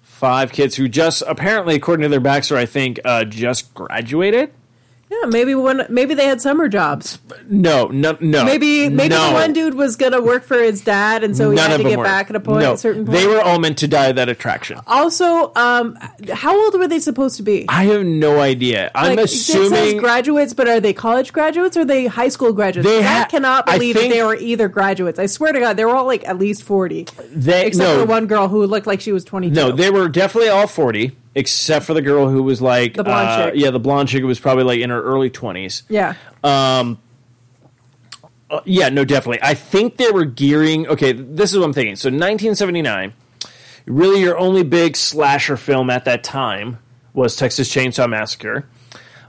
five kids who just apparently, according to their backstory, I think uh, just graduated? Yeah, maybe one. Maybe they had summer jobs. No, no, no. Maybe maybe no. the one dude was going to work for his dad, and so he None had to get were. back at a point. No, a certain point. they were all meant to die at that attraction. Also, um, how old were they supposed to be? I have no idea. I'm Like, assuming graduates, but are they college graduates or are they high school graduates? They I ha- cannot I believe think- that they were either graduates. I swear to God, they were all like at least forty, they except no, for one girl who looked like she was twenty. No, they were definitely all forty, except for the girl who was like The blonde uh, chick. Yeah, the blonde chick who was probably like in her early twenties. yeah. Uh, yeah, no, definitely. I think they were gearing. Okay, this is what I'm thinking. So 1979, really your only big slasher film at that time was Texas Chainsaw Massacre.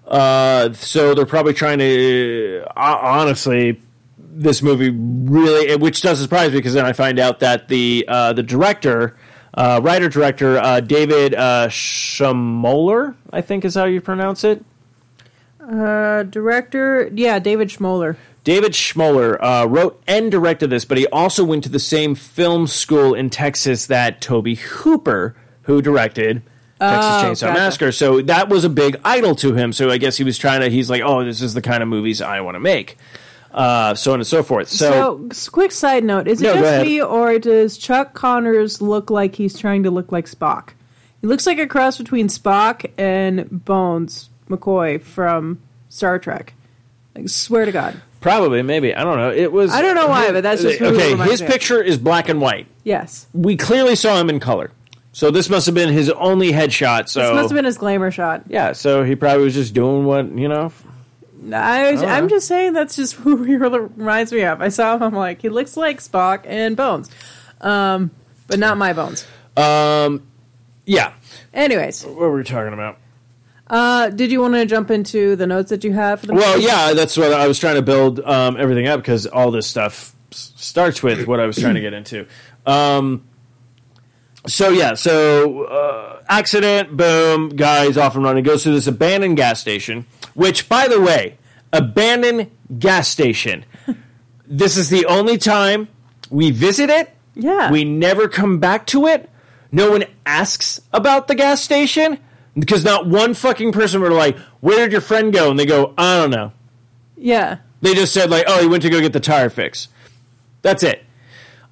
Uh, so they're probably trying to. Uh, honestly, this movie really, which does surprise me because then I find out that the uh, the director. Uh, writer director uh, David uh, Schmoeller, I think is how you pronounce it. Uh, director, yeah, David Schmoeller. David Schmoeller uh, wrote and directed this, but he also went to the same film school in Texas that Tobe Hooper, who directed Texas Oh, Chainsaw gotcha. Massacre. So that was a big idol to him. So I guess he was trying to. He's like, oh, this is the kind of movies I want to make. Uh, so on and so forth. So, So, quick side note: Is it No, just me, or does Chuck Connors look like he's trying to look like Spock? He looks like a cross between Spock and Bones McCoy from Star Trek. Like, swear to God, probably, maybe, I don't know. It was. I don't know why, but that's just okay. His me picture is black and white. yes. We clearly saw him in color. So this must have been his only headshot. So This must have been his glamour shot. yeah. So he probably was just doing what you know. I, know. I'm just saying that's just <laughs> who he reminds me of. I saw him, I'm like, he looks like Spock and Bones. Um, but not my bones. Um, yeah. Anyways, What were we talking about? uh, did you want to jump into the notes that you have for the Well, movie? yeah, that's what I was trying to build um, everything up because all this stuff s- starts with what I was trying to get into. Um, so yeah, so uh, accident, boom, guy's off and running. Goes to this abandoned gas station, which, by the way, abandoned gas station. <laughs> this is the only time we visit it. Yeah. We never come back to it. No one asks about the gas station because not one fucking person were like, "Where did your friend go?" And they go, "I don't know." Yeah. They just said like, "Oh, he went to go get the tire fix." That's it.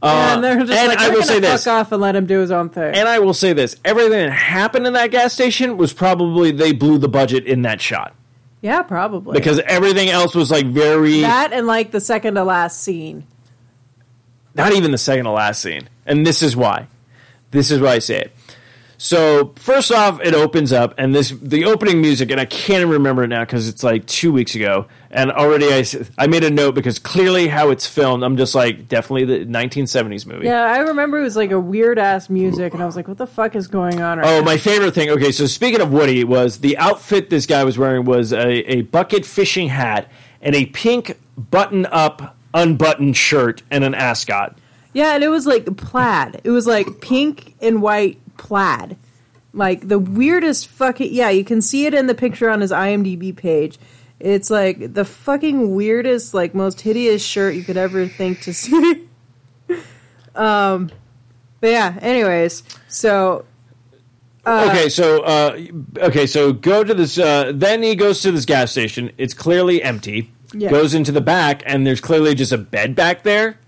Uh, and they're just and like, I will say fuck this. off and let him do his own thing. And I will say this: everything that happened in that gas station was probably they blew the budget in that shot yeah, probably. because everything else was like very that and like the second to last scene. not even the second to last scene. And this is why. This is why I say it. So first off, it opens up, and this the opening music, and I can't even remember it now because it's like two weeks ago, and already I I made a note because clearly how it's filmed, I'm just like definitely the 1970s movie. Yeah, I remember it was like a weird ass music, and I was like, "What the fuck is going on?" Right Oh, now? my favorite thing. Okay, so speaking of Woody, was the outfit this guy was wearing was a, a bucket fishing hat and a pink button up unbuttoned shirt and an ascot. Yeah, and it was like plaid. It was like pink and white plaid. Like the weirdest fucking yeah, you can see it in the picture on his IMDb page. It's like the fucking weirdest, like most hideous shirt you could ever think to see. <laughs> um but yeah, anyways, so okay, so uh, okay, so go to this. Uh, then he goes to this gas station. It's clearly empty. Yeah. Goes into the back, and there's clearly just a bed back there.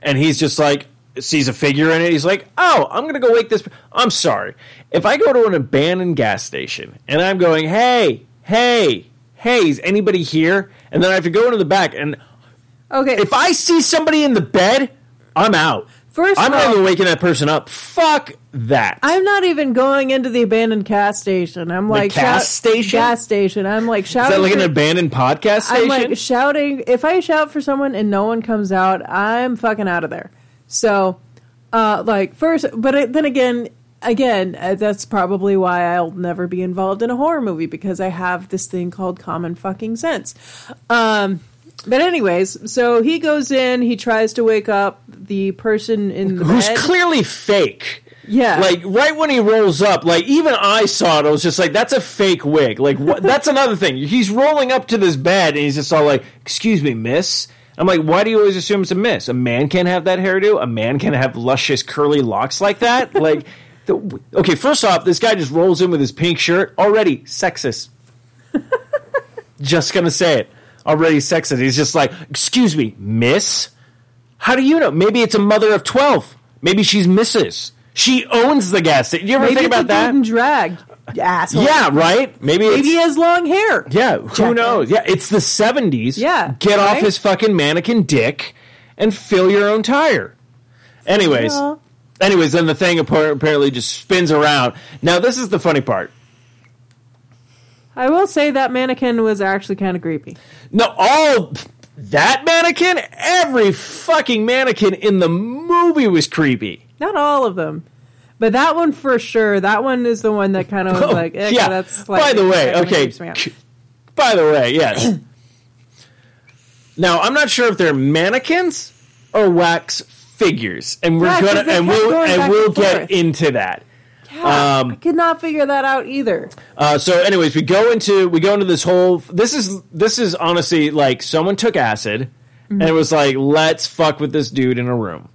And he's just like sees a figure in it. He's like, "Oh, I'm gonna go wake this." I'm sorry. If I go to an abandoned gas station and I'm going, "Hey, hey, hey, is anybody here?" And then I have to go into the back, and okay. if I see somebody in the bed, I'm out. First I'm not even waking that person up. Fuck that. I'm not even going into the abandoned gas station. I'm like gas station? Gas station. I'm like shouting. is that like an abandoned podcast station? I'm like shouting. If I shout for someone and no one comes out, I'm fucking out of there. So, uh, like first, but it- then again, again, uh, that's probably why I'll never be involved in a horror movie because I have this thing called common fucking sense. Um, but anyways, so he goes in. He tries to wake up the person in the who's bed. clearly fake. Yeah. Like right when he rolls up, like even I saw it. I was just like, "That's a fake wig." Like what, <laughs> that's another thing. He's rolling up to this bed, and he's just all like, "Excuse me, miss." I'm like, "Why do you always assume it's a miss? A man can't have that hairdo. A man can have luscious curly locks like that." <laughs> Like, the, okay, first off, this guy just rolls in with his pink shirt. Already sexist. <laughs> just gonna say it. Already sexist. He's just like, "Excuse me, miss." How do you know? Maybe it's a mother of 12. Maybe she's Mrs. She owns the gas station. You ever Maybe think about that? golden drag. Asshole. Yeah, right? Maybe it's. Maybe he has long hair. yeah, who Jackass. knows? Yeah, it's the 70s. Yeah, Get off right? his fucking mannequin dick and fill your own tire. Anyways. Yeah. Anyways, then the thing appar- apparently just spins around. Now, this is the funny part. I will say that mannequin was actually kind of creepy. No, all that mannequin, every fucking mannequin in the movie was creepy. Not all of them, but that one for sure. That one is the one that kind of was like, eh, Oh, yeah. that's. like, By the way, okay. creeps me out. By the way, yes. now I'm not sure if they're mannequins or wax figures, and we're Yeah, gonna and we'll and we'll and get forth. into that. Yeah, Um, I could not figure that out either. Uh, so, anyways, we go into we go into this whole. This is this is honestly like someone took acid and it was like, let's fuck with this dude in a room.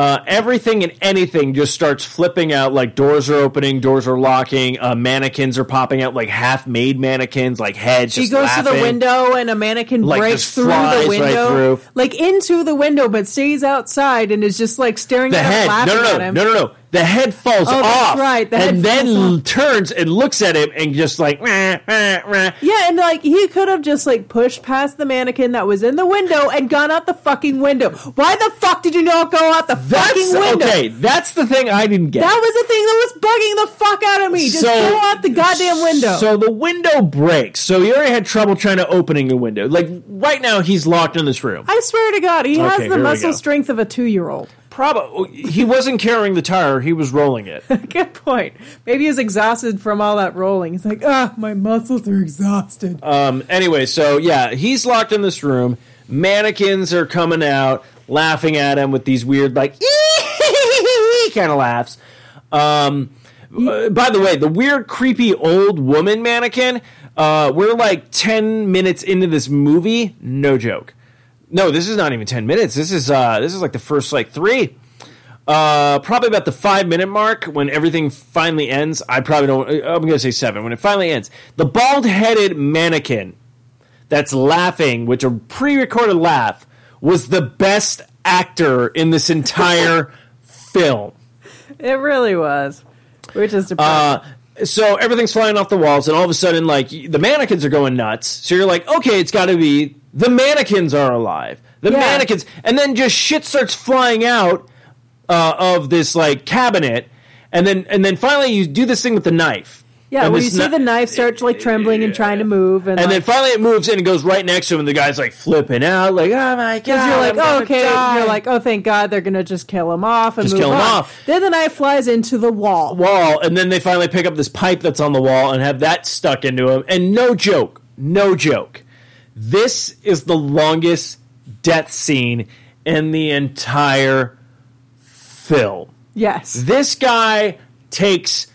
Uh, everything and anything just starts flipping out. Like doors are opening, doors are locking, uh, mannequins are popping out, like half-made mannequins, like heads. She goes to the window and a mannequin Like, breaks through the right window, through. like into the window, but stays outside and is just like staring The at head. laughing No, no, at no, no, no, no. The head falls Oh, off, right, the and then turns and looks at him and just like, "Rah, rah, rah." Yeah, and like he could have just like pushed past the mannequin that was in the window and gone out the fucking window. Why the fuck did you not go out the fucking window? okay. That's the thing I didn't get. That was the thing that was bugging the fuck out of me. Just go out the goddamn window. So the window breaks. So he already had trouble trying to opening the window. Like right now, he's locked in this room. I swear to God, he Okay, has the muscle strength of a two-year-old. Probably he wasn't carrying the tire; he was rolling it. <laughs> Good point. Maybe he's exhausted from all that rolling. He's like, ah, my muscles are exhausted. Um, anyway, so yeah, he's locked in this room. Mannequins are coming out, laughing at him with these weird, like, <laughs> kind of laughs. Um, uh, by the way, the weird, creepy old woman mannequin. Uh, we're like ten minutes into this movie. No joke. No, this is not even ten minutes. This is uh, this is like the first like three. Uh, probably about the five minute mark when everything finally ends. I probably don't. I'm going to say seven. When it finally ends, the bald headed mannequin that's laughing, which a pre recorded laugh, was the best actor in this entire <laughs> film. It really was. Which is depressing. Uh, so everything's flying off the walls, and all of a sudden, like the mannequins are going nuts. So you're like, okay, it's got to be the mannequins are alive. The Yeah. mannequins, and then just shit starts flying out uh, of this like cabinet, and then and then finally you do this thing with the knife. Yeah, and when you see kni- the knife start like trembling and trying to move, and, and then finally it moves in and goes right next to him, and the guy's like flipping out, like, oh my god, you're like, I'm oh, okay. die." You're like, oh, thank God they're gonna just kill him off and Just move kill him on. off. Then the knife flies into the wall. wall, and then they finally pick up this pipe that's on the wall and have that stuck into him. And no joke, no joke. This is the longest death scene in the entire film. Yes. This guy takes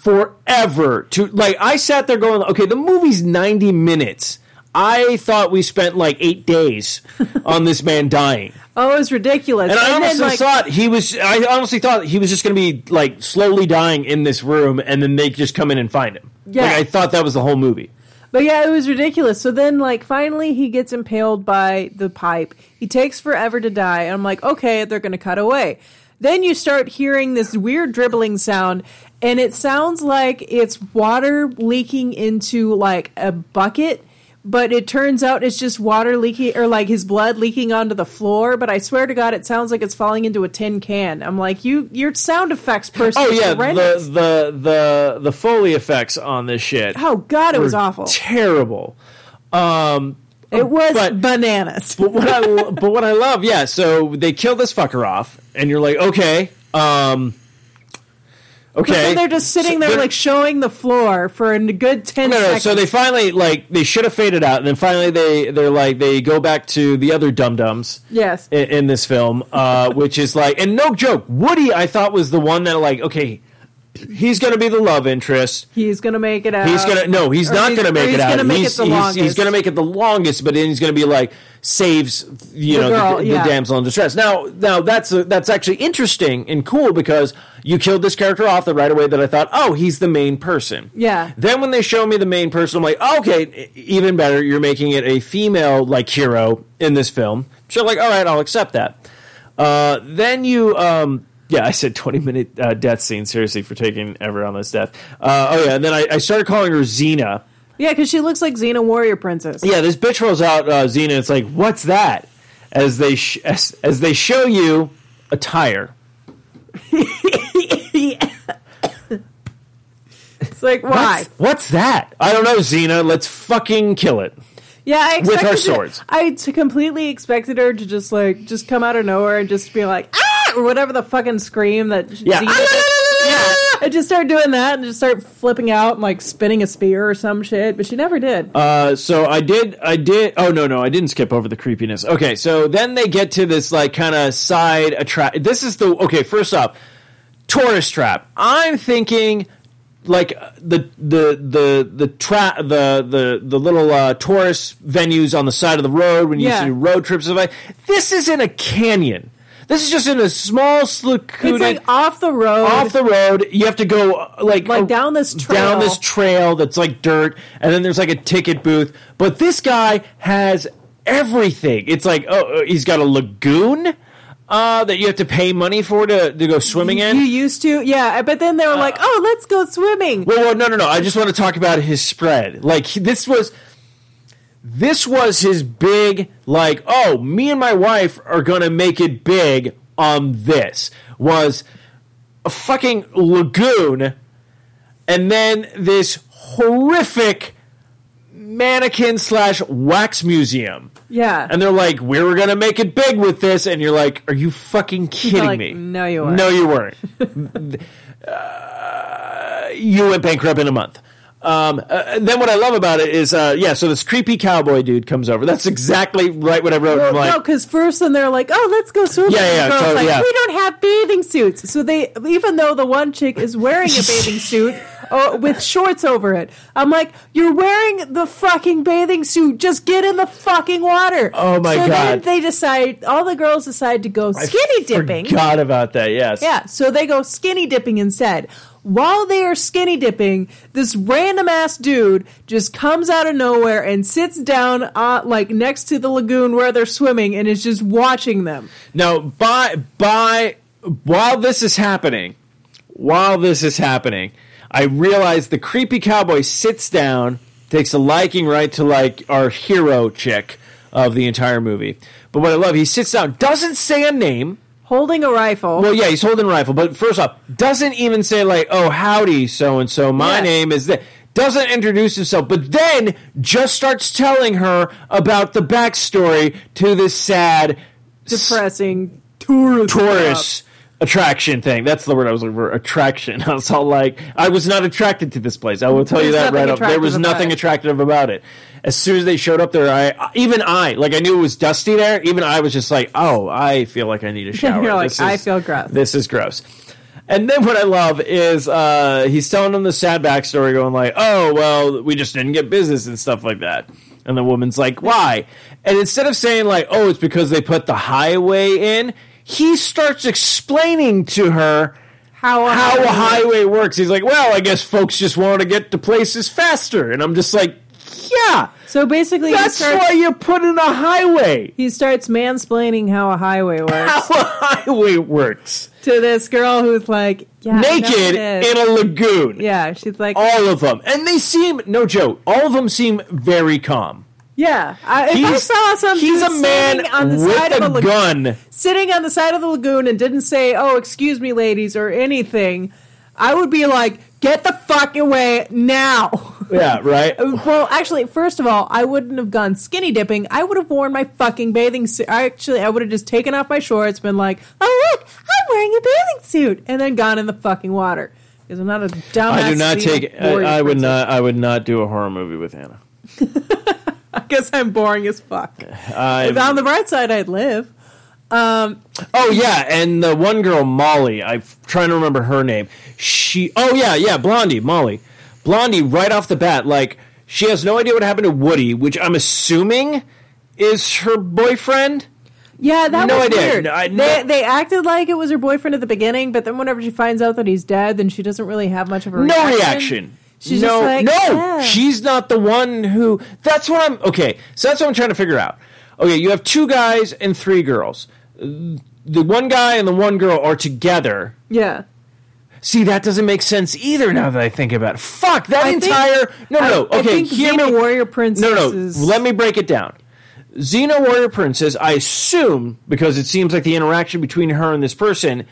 forever to like I sat there going, okay, the movie's 90 minutes. I thought we spent like 8 days <laughs> on this man dying. Oh, it was ridiculous. And I then, honestly like, thought he was. I honestly thought he was just going to be like slowly dying in this room, and then they just come in and find him. Yeah. like, I thought that was the whole movie. But yeah, it was ridiculous. So then, like, finally he gets impaled by the pipe. He takes forever to die. And I'm like, okay, they're going to cut away. Then you start hearing this weird dribbling sound, and it sounds like it's water leaking into like a bucket. But it turns out it's just water leaking, or like his blood leaking onto the floor. But I swear to God, it sounds like it's falling into a tin can. I'm like, you, your sound effects person. Oh yeah, horrendous. the the the the foley effects on this shit. oh God, it was awful. terrible. Um, It was but- bananas. but what I <laughs> but what I love, yeah. So they kill this fucker off, and you're like, okay, um, okay. But then they're just sitting So there like showing the floor for a good ten No, no. seconds. So they finally like they should have faded out, and then finally they they're like they go back to the other dum dums. yes, in, in this film, uh, which is like, and no joke, Woody, I thought was the one that like, okay, he's gonna be the love interest. he's gonna make it out. He's gonna no, he's Or not he's- gonna make it out. make it he's, he's, he's gonna make it the longest, but then he's gonna be like saves you The know girl, the, the yeah. damsel in distress. Now, now that's uh that's actually interesting and cool because you killed this character off the right away that I thought, oh, he's the main person. Yeah. Then when they show me the main person, I'm like, okay, e- even better. You're making it a female like hero in this film. So like, all right, I'll accept that. Uh, then you, um, yeah, I said 20 minute uh, death scene. Seriously, for taking ever on this death. Uh, oh yeah, and then I, I started calling her Xena. Yeah, because she looks like Xena Warrior Princess. Yeah, this bitch rolls out uh, Xena. It's like, what's that? As they sh- as, as they show you a tire. <laughs> It's like why? What's, what's that? I don't know, Xena. Let's fucking kill it. Yeah, I With her expected it- swords. I completely expected her to just like just come out of nowhere and just be like ah <laughs> or whatever the fucking scream that Yeah. Xena yeah. And just start doing that and just start flipping out and like spinning a spear or some shit, but she never did. Uh, so I did, I did. Oh no, no, I didn't skip over the creepiness. Okay, so then they get to this like kind of side attract. This is the okay. First off, tourist trap. I'm thinking like the the the the trap the the the little uh, tourist venues on the side of the road when you Yeah. used to do road trips. like- This is in a canyon. This is just in a small secluded it's like off the road. off the road. You have to go uh, like Like uh, down this down trail. this trail that's like dirt, and then there's like a ticket booth. But this guy has everything. It's like oh, uh, he's got a lagoon. uh, that you have to pay money for to, to go swimming in? You used to, yeah. But then they were like, "Oh, let's go swimming." Well, well, no, no, no. I just want to talk about his spread. Like this was, this was his big. Like, oh, me and my wife are gonna make it big on this. Was a fucking lagoon, and then this horrific mannequin slash wax museum. Yeah. And they're like, we were gonna make it big with this, and you're like, are you fucking kidding like, me? "No, you weren't." No, you weren't. <laughs> Uh, you went bankrupt in a month. Um, uh, and then what I love about it is, uh, yeah, so this creepy cowboy dude comes over. That's exactly right what I wrote. I'm like, no, because first then they're like, "Oh, let's go swimming." Yeah, yeah, girl's totally, like, yeah. We don't have bathing suits, so they even though the one chick is wearing a bathing suit uh, with shorts over it, I'm like, "You're wearing the fucking bathing suit. Just get in the fucking water." Oh, my so God. then they decide. All the girls decide to go skinny dipping. Forgot about that. Yes. Yeah, so they go skinny dipping instead. While they are skinny dipping, this random ass dude just comes out of nowhere and sits down, uh, like next to the lagoon where they're swimming, and is just watching them. Now, by by, while this is happening, while this is happening, I realize the creepy cowboy sits down, takes a liking right to like our hero chick of the entire movie. But what I love, he sits down, doesn't say a name. Holding a rifle. Well, yeah, he's holding a rifle, but first off, doesn't even say like, "Oh, howdy, so and so. My name is that." Doesn't introduce himself, but then just starts telling her about the backstory to this sad depressing tourist. tourist attraction thing. That's the word I was looking for. Attraction. <laughs> I was all like, I was not attracted to this place. I will tell you that right up. There was nothing it. attractive about it. As soon as they showed up there, I even I like I knew it was dusty there. Even I was just like, oh, I feel like I need a <laughs> shower. You're like, This "I is- feel gross." This is gross. And then what I love is uh, he's telling them the sad backstory, going like, "Oh, well, we just didn't get business and stuff like that." And the woman's like, "Why?" And instead of saying like, "Oh, it's because they put the highway in," he starts explaining to her How a how a highway- highway works. He's like, "Well, I guess folks just want to get to places faster," and I'm just like, "Yeah, So basically, that's starts, why you put in a highway." he starts mansplaining how a highway works How a highway works. to this girl who's like, yeah, Naked in a lagoon. yeah, she's like, all of them, and they seem no joke. All of them seem very calm. Yeah. I, if I He's, saw some he's a man sitting on the with side a of a lagoon, gun. sitting on the side of the lagoon and didn't say, "Oh, excuse me, ladies" or anything, I would be like, "Get the fuck away now!" Yeah, right. <laughs> well, actually, first of all, I wouldn't have gone skinny dipping. I would have worn my fucking bathing suit. Actually, I would have just taken off my shorts, been like, "Oh look, I'm wearing a bathing suit," and then gone in the fucking water because I'm not a dumbass. I do not take. I, I would not. I would not do a horror movie with Hannah. <laughs> I guess I'm boring as fuck. I, on the bright side, I'd live. Um, oh yeah, and the one girl, Molly. I'm trying to remember her name. She. Oh yeah, yeah, Blondie, Molly, Blondie. Right off the bat, like she has no idea what happened to Woody, which I'm assuming is her boyfriend. Yeah, that No was idea. weird. No, I- they no- they acted like it was her boyfriend at the beginning, but then whenever she finds out that he's dead, then she doesn't really have much of a no reaction. reaction. She's no, like, no, yeah. she's not the one who. That's what I'm. Okay, so that's what I'm trying to figure out. Okay, you have two guys and three girls. The one guy and the one girl are together. Yeah. See, that doesn't make sense either. Now that I think about it, fuck that I think- entire. no, no, I- no. I Okay, think hear Xena me. Warrior Princess No, no. is- Let me break it down. Xena Warrior Princess, I assume, because it seems like the interaction between her and this person,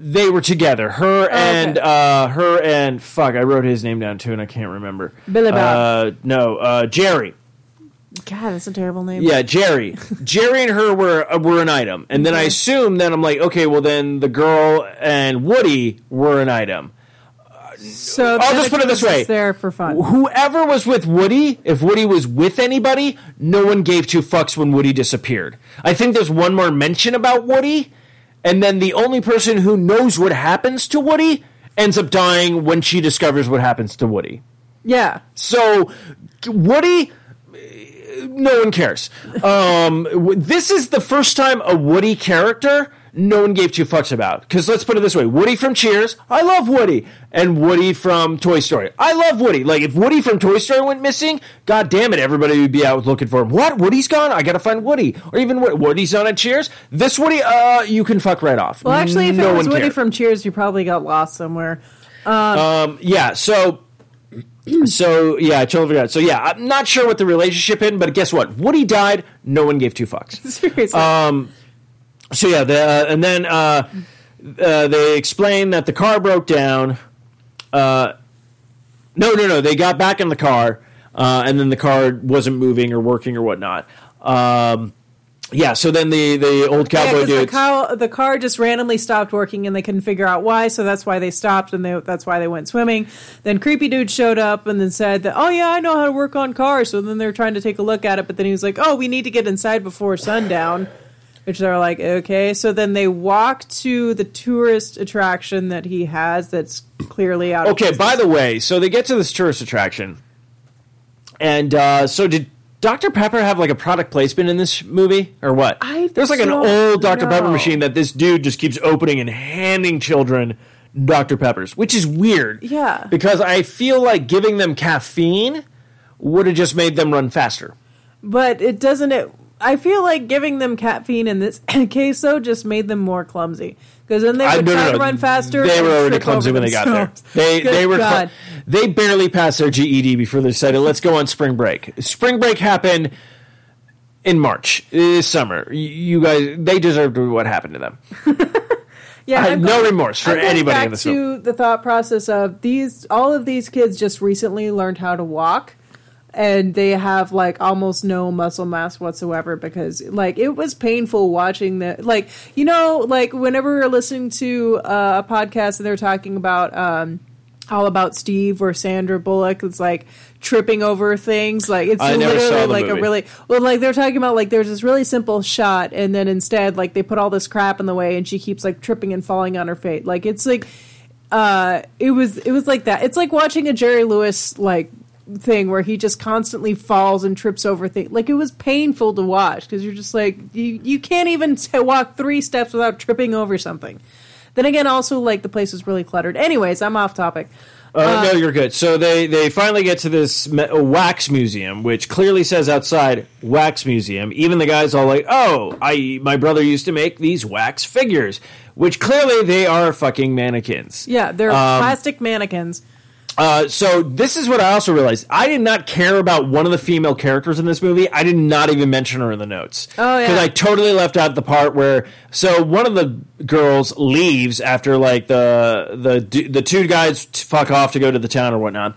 they were together. Her and uh, her and fuck, I wrote his name down too, and I can't remember. Billy Bob. Uh, no, uh, Jerry. God, that's a terrible name. Yeah, Jerry. <laughs> Jerry and her were uh, were an item, and then I assume then I'm like, okay, well then the girl and Woody were an item. So I'll just put it this way. there for fun. whoever was with Woody, if Woody was with anybody, no one gave two fucks when Woody disappeared. I think there's one more mention about Woody, and then the only person who knows what happens to Woody ends up dying when she discovers what happens to Woody. Yeah. So, Woody, no one cares. Um, this is the first time a Woody character no one gave two fucks about. Because let's put it this way Woody from Cheers, I love Woody. And Woody from Toy Story, I love Woody. Like, if Woody from Toy Story went missing, god damn it, everybody would be out looking for him. What? Woody's gone? I gotta find Woody. Or even Woody's on at Cheers? This Woody, uh, you can fuck right off. Well, actually, if no it was Woody cared. from Cheers, you probably got lost somewhere. Um, yeah, so. So yeah, I totally forgot. So yeah, I'm not sure what the relationship in, but guess what? Woody died. No one gave two fucks. <laughs> Seriously. Um, So yeah, the, uh, and then uh, uh, they explain that the car broke down. Uh, no, no, no. They got back in the car, uh, and then the car wasn't moving or working or whatnot. Um, yeah. So then the the old Yeah, cowboy the, dude. cow, the car just randomly stopped working and they couldn't figure out why, so that's why they stopped and they, that's why they went swimming. Then Creepy Dude showed up and then said that, oh yeah, I know how to work on cars. So then they're trying to take a look at it, but then he was like, oh, we need to get inside before sundown. Which they're like, okay. So then they walk to the tourist attraction that he has that's clearly out of Okay, by the way, so they get to this tourist attraction, and uh, so did Dr Pepper have like a product placement in this movie or what? I There's like an old Dr Pepper machine that this dude just keeps opening and handing children Dr Peppers, which is weird. Yeah. because I feel like giving them caffeine would have just made them run faster. But it doesn't. It, I feel like giving them caffeine in this <coughs> case, though, just made them more clumsy. Because then they would no, no, try no. to run faster. They were already clumsy when they got there. They <laughs> Good they were cl- they barely passed their GED before they decided let's go on spring break. Spring break happened in March this summer. You guys, they deserved what happened to them. <laughs> Yeah, I have no remorse for I'm anybody back in this to film. the thought process of these. All of these kids just recently learned how to walk, and they have like almost no muscle mass whatsoever because like it was painful watching the like you know like whenever we're listening to uh, a podcast and they're talking about um all about Steve or Sandra Bullock it's like tripping over things. Like it's I literally like movie. a really well like they're talking about like there's this really simple shot and then instead like they put all this crap in the way and she keeps like tripping and falling on her face. Like it's like uh it was it was like that. It's like watching a jerry lewis like thing where he just constantly falls and trips over things like it was painful to watch because you're just like you you can't even walk three steps without tripping over something then again also like the place was really cluttered anyways i'm off topic Uh, no, you're good. So they they finally get to this me- uh, wax museum, which clearly says outside wax museum. Even the guys all like, "Oh, I my brother used to make these wax figures," which clearly they are fucking mannequins. yeah they're Um, plastic mannequins Uh, so this is what I also realized. I did not care about one of the female characters in this movie. I did not even mention her in the notes. Oh, yeah. Because I totally left out the part where so one of the girls leaves after like the the the two guys fuck off to go to the town or whatnot.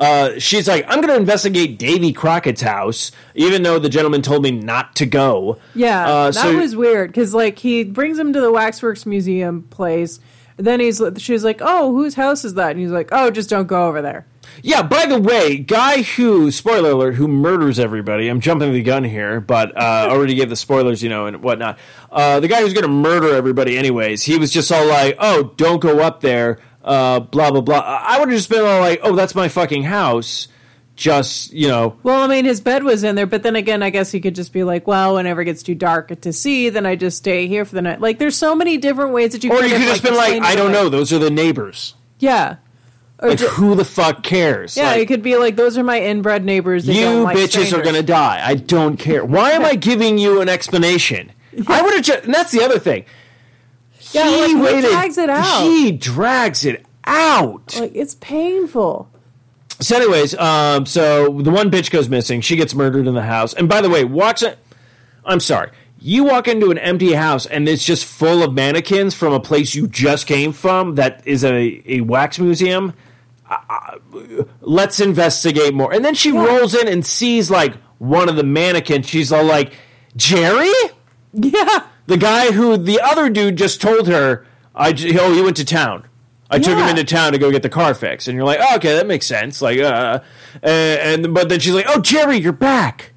Uh, she's like, I'm going to investigate Davy Crockett's house, even though the gentleman told me not to go. Yeah, Uh, that so- was weird because like he brings him to the Waxworks Museum place. Then he's she's like, "Oh, whose house is that?" And he's like, "Oh, just don't go over there." Yeah, by the way, guy who spoiler alert who murders everybody. I'm jumping the gun here, but uh, <laughs> already gave the spoilers, you know, and whatnot. Uh, the guy who's going to murder everybody, anyways. He was just all like, "Oh, don't go up there." Uh, blah blah blah. I would have just been all like, "Oh, that's my fucking house." Just you know, Well, I mean, his bed was in there, but then again, I guess he could just be like, "Well, whenever it gets too dark to see, then I just stay here for the night." Like, there's so many different ways that you. or could you could just been like, "I don't know. Those are the neighbors." Yeah, or Like, ju- who the fuck cares? yeah, Like, it could be like, "Those are my inbred neighbors." You like bitches are going to die. I don't care. Why am I <laughs> giving you an explanation? I would have just. And that's the other thing. Yeah, like, he he waited. drags it out. He drags it out. Like, it's painful. So, anyways, um, so the one bitch goes missing. She gets murdered in the house. And by the way, walks. In, I'm sorry. You walk into an empty house and it's just full of mannequins from a place you just came from that is a, a wax museum. Uh, uh, let's investigate more. And then she Yeah. rolls in and sees like one of the mannequins. She's all like, Jerry? Yeah, The guy who the other dude just told her, I, oh, he went to town. I took him into town to go get the car fixed, and you're like, oh, okay, that makes sense. Like, uh, and, and but then she's like, oh, Jerry, you're back.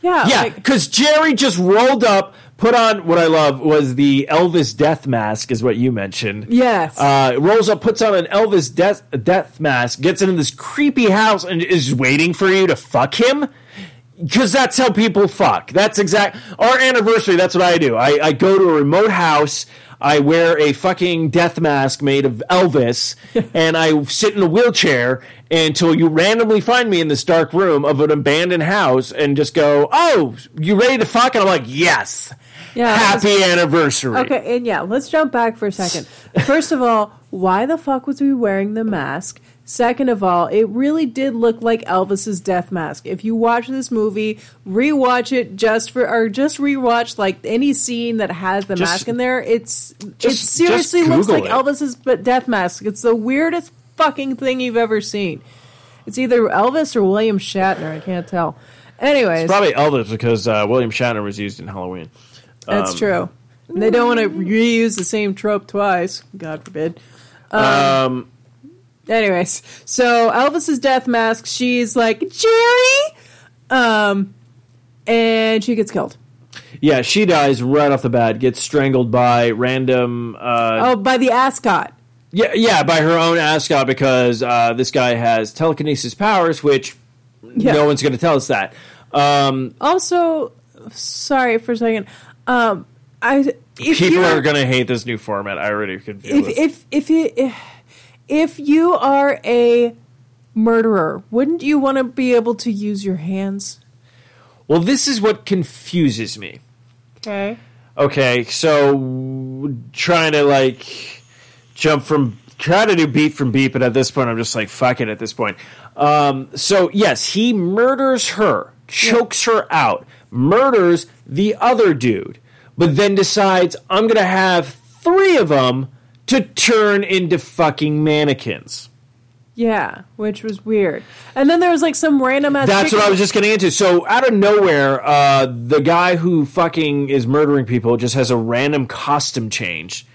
yeah, Yeah, like- because Jerry just rolled up, put on what I love was the Elvis death mask, is what you mentioned. yes. Uh, rolls up, puts on an Elvis death death mask, gets into this creepy house, and is waiting for you to fuck him. because that's how people fuck. That's exact our anniversary. That's what I do. I, I go to a remote house. I wear a fucking death mask made of Elvis, <laughs> and I sit in a wheelchair until you randomly find me in this dark room of an abandoned house, and just go, "Oh, you ready to fuck?" And I'm like, "Yes." Yeah, Happy anniversary. Okay, and yeah, let's jump back for a second. <laughs> First of all, why the fuck was we wearing the mask? Second of all, it really did look like Elvis's death mask. If you watch this movie, rewatch it just for or just rewatch like any scene that has the Just- mask in there. It's it seriously looks like it. Elvis's death mask. It's the weirdest fucking thing you've ever seen. It's either Elvis or William Shatner. I can't tell. Anyways, Probably Elvis because uh, William Shatner was used in Halloween. That's Um, true. And they don't want to reuse the same trope twice. God forbid. Um, Anyways, so Elvis's death mask. She's like Jerry, um, and she gets killed. yeah, she dies right off the bat. Gets strangled by random. Uh, Oh, by the ascot. Yeah, yeah, by her own ascot because uh, this guy has telekinesis powers, which Yeah. no one's going to tell us that. Um, Also, sorry for a second. Um, I if people you're- going to hate this new format. I already can feel if if if you if, if you are a murderer, wouldn't you want to be able to use your hands? well, this is what confuses me. Okay. Okay, so trying to like jump from try to do beat from beat, but at this point I'm just like fuck it at this point. Um, so yes, he murders her, chokes her out, murders the other dude, but then decides I'm gonna have three of them to turn into fucking mannequins. Yeah, which was weird. And then there was like some random ass. That's chick- what I was just getting into. So out of nowhere, uh, the guy who fucking is murdering people just has a random costume change.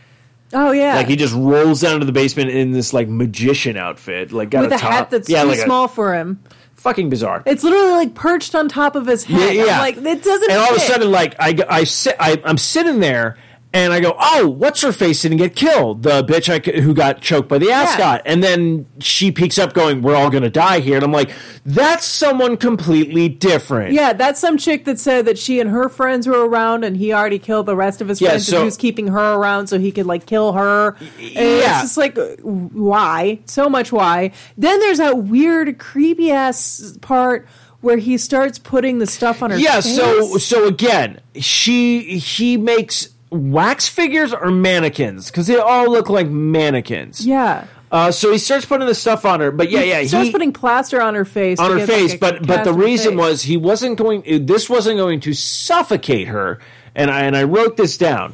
Oh yeah, Like he just rolls down to the basement in this like magician outfit, like got with a, a top. hat that's yeah, too like a- small for him. fucking bizarre. It's literally like perched on top of his head. yeah, yeah. like it doesn't. and all of a sudden, like I, I sit, I, I'm sitting there. And I go, oh, what's her face didn't get killed? The bitch I, c- who got choked by the ascot. And then she peeks up, going, "We're all gonna die here." And I'm like, that's someone completely different. Yeah, that's some chick that said that she and her friends were around, and he already killed the rest of his Yeah, friends, so- and he was keeping her around so he could like kill her. And yeah. it's just like why? So much why? Then there's that weird, creepy ass part where he starts putting the stuff on her. Yeah, face. so so again, she he makes wax figures or mannequins because they all look like mannequins. yeah. Uh, so he starts putting the stuff on her, but yeah, yeah, he starts he, putting plaster on her face on her get, like, face. a but but the reason face. was he wasn't going. This wasn't going to suffocate her, and I and I wrote this down.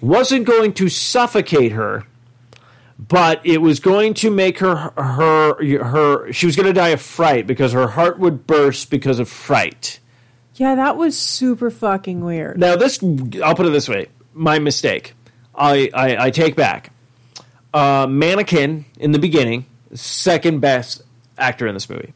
Wasn't going to suffocate her, but it was going to make her her her. She was going to die of fright because her heart would burst because of fright. Yeah, that was super fucking weird. Now this, I'll put it this way: my mistake. I I, I take back. Uh, mannequin in the beginning, second best actor in this movie.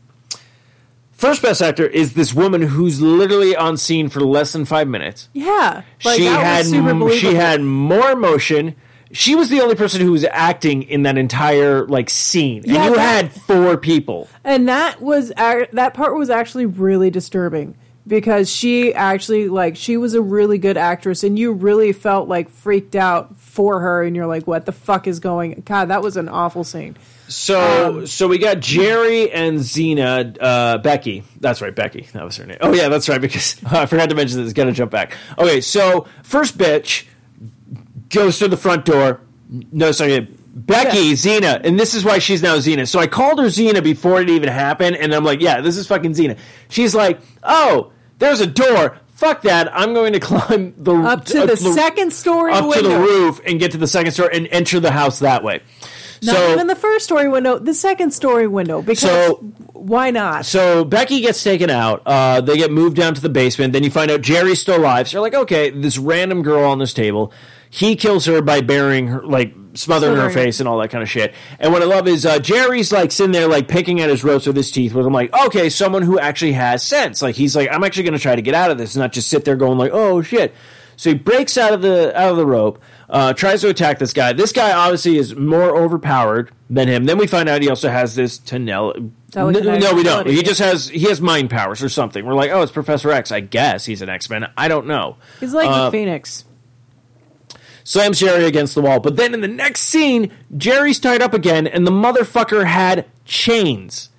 First best actor is this woman who's literally on scene for less than five minutes. Yeah, like, she had was super m- she had more emotion. She was the only person who was acting in that entire like scene, and Yeah, you that- had four people. and that was that part was actually really disturbing because she actually like she was a really good actress and you really felt like freaked out for her and you're like what the fuck is going god that was an awful scene So, Um, so we got Jerry and Xena, uh, Becky. That's right, Becky. That was her name. Oh yeah, that's right. Because <laughs> I forgot to mention this. Got to jump back. Okay, so first bitch goes through the front door. No, sorry, Becky, Xena, and this is why she's now Xena. So I called her Xena before it even happened, and I'm like, yeah, this is fucking Xena. She's like, oh, there's a door. Fuck that. I'm going to <laughs> climb the up to the second story up window to the roof and get to the second story and enter the house that way. not so even the first story window the second story window because So- why not So Becky gets taken out. Uh, they get moved down to the basement. Then you find out Jerry's still alive. So you're like, okay, this random girl on this table. He kills her by burying her, like smothering her face and all that kind of shit. And what I love is uh, Jerry's like sitting there, like picking at his ropes with his teeth. Where I'm like, okay, someone who actually has sense. Like he's like, I'm actually going to try to get out of this, not just sit there going like, oh shit. So he breaks out of the out of the rope, uh, tries to attack this guy. This guy obviously is more overpowered than him. Then we find out he also has this tunnel, No, no, we don't. He just has he has mind powers or something. We're like, oh, it's Professor X. I guess he's an X Men. I don't know. He's like Uh, the Phoenix. Slams Jerry against the wall. But then in the next scene, Jerry's tied up again, and the motherfucker had chains.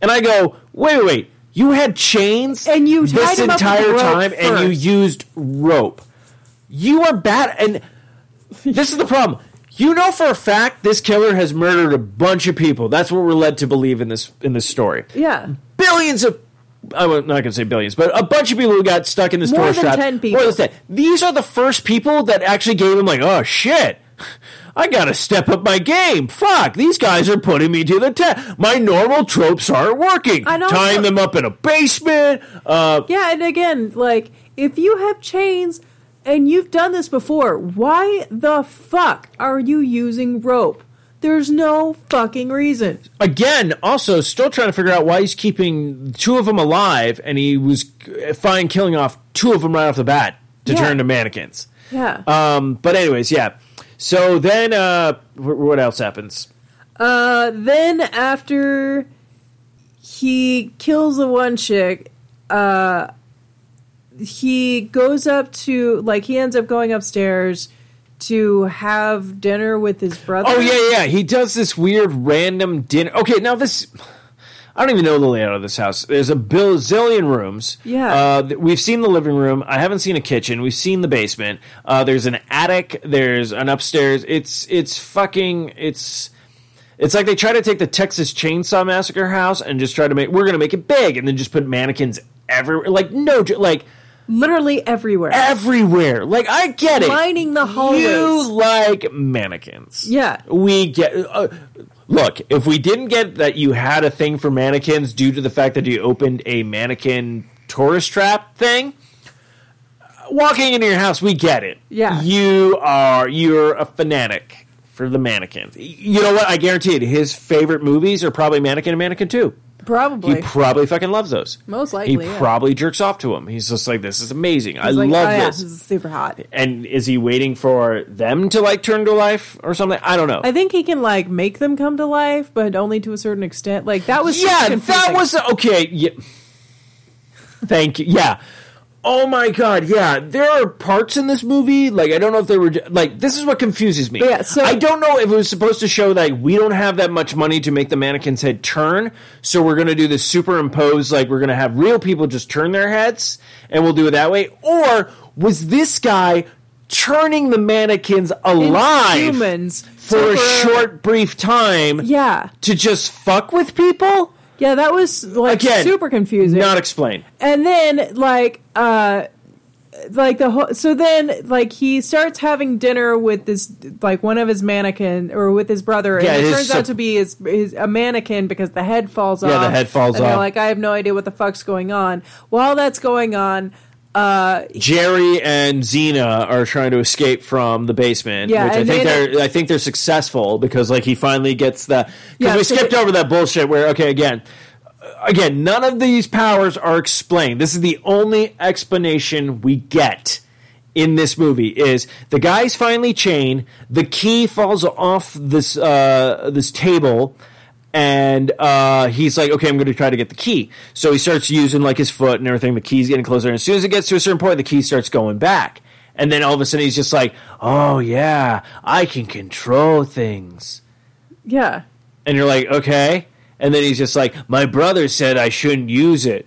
And I go, wait, wait, wait. You had chains, And you tied this him up with entire time, and you used rope. You are bad, and <laughs> this is the problem. You know for a fact this killer has murdered a bunch of people. That's what we're led to believe in this in this story. Yeah. Billions of I'm not going to say billions, but a bunch of people who got stuck in this More tourist than trap. 10 people. More than 10. These are the first people that actually gave him like, oh shit. I gotta step up my game. Fuck, these guys are putting me to the test. My normal tropes aren't working. I know. Tying them up in a basement. Uh, Yeah, and again, like if you have chains and you've done this before, why the fuck are you using rope? There's no fucking reason. again, also still trying to figure out why he's keeping two of them alive, and he was fine killing off two of them right off the bat to Yeah. turn to mannequins. Yeah. Um, but anyways, yeah. So then, uh, wh- what else happens? Uh, then after he kills the one chick, uh, he goes up to like he ends up going upstairs to have dinner with his brother. Oh yeah, yeah. He does this weird random dinner. Okay, now this. I don't even know the layout of this house. There's a bazillion rooms. Yeah. Uh, we've seen the living room. I haven't seen a kitchen. We've seen the basement. Uh, there's an attic. There's an upstairs. It's it's fucking it's. It's like they try to take the Texas Chainsaw Massacre house and just try to make we're gonna make it big and then just put mannequins everywhere. Like no, like literally everywhere. everywhere. Like I get it. Lining the hallways. You like mannequins. Yeah. We get. Uh, look, if we didn't get that you had a thing for mannequins due to the fact that you opened a mannequin tourist trap thing, walking into your house, we get it. Yeah. You are you're a fanatic for the mannequins. You know what? I guarantee it. His favorite movies are probably Mannequin and Mannequin Two. Probably. He probably fucking loves those. Most He likely, yeah. probably jerks off to him. He's just like, this is amazing. I like, love oh, yeah, this this is super hot. and is he waiting for them to like turn to life or something? I don't know. I think he can like make them come to life, but only to a certain extent. Like that was super yeah, that was okay. Yeah. Thank you. Yeah. Oh my god. Yeah, there are parts in this movie like I don't know if they were like this is what confuses me. Yeah, so- I don't know if it was supposed to show that we don't have that much money to make the mannequin's head turn, so we're going to do this superimpose like we're going to have real people just turn their heads and we'll do it that way, or was this guy turning the mannequins alive humans for a short brief time Yeah, to just fuck with people? Yeah, that was like Again, super confusing. Not explained. and then like uh like the whole so then like he starts having dinner with this like one of his mannequin or with his brother Yeah, and it his turns sup- out to be his, his a mannequin because the head falls off Yeah, the head falls and they're like i have no idea what the fuck's going on while that's going on uh Jerry and Xena are trying to escape from the basement, Yeah, which I think they- they're I think they're successful because like he finally gets the because Yeah, we so skipped they- over that bullshit where okay again again none of these powers are explained. This is the only explanation we get in this movie is the guy's finally chained, the key falls off this uh, this table and uh, he's like, okay, I'm going to try to get the key. So he starts using like his foot and everything. The key's getting closer, and as soon as it gets to a certain point, the key starts going back. And then all of a sudden, he's just like, oh yeah, I can control things. yeah And you're like, okay. And then he's just like, my brother said I shouldn't use it.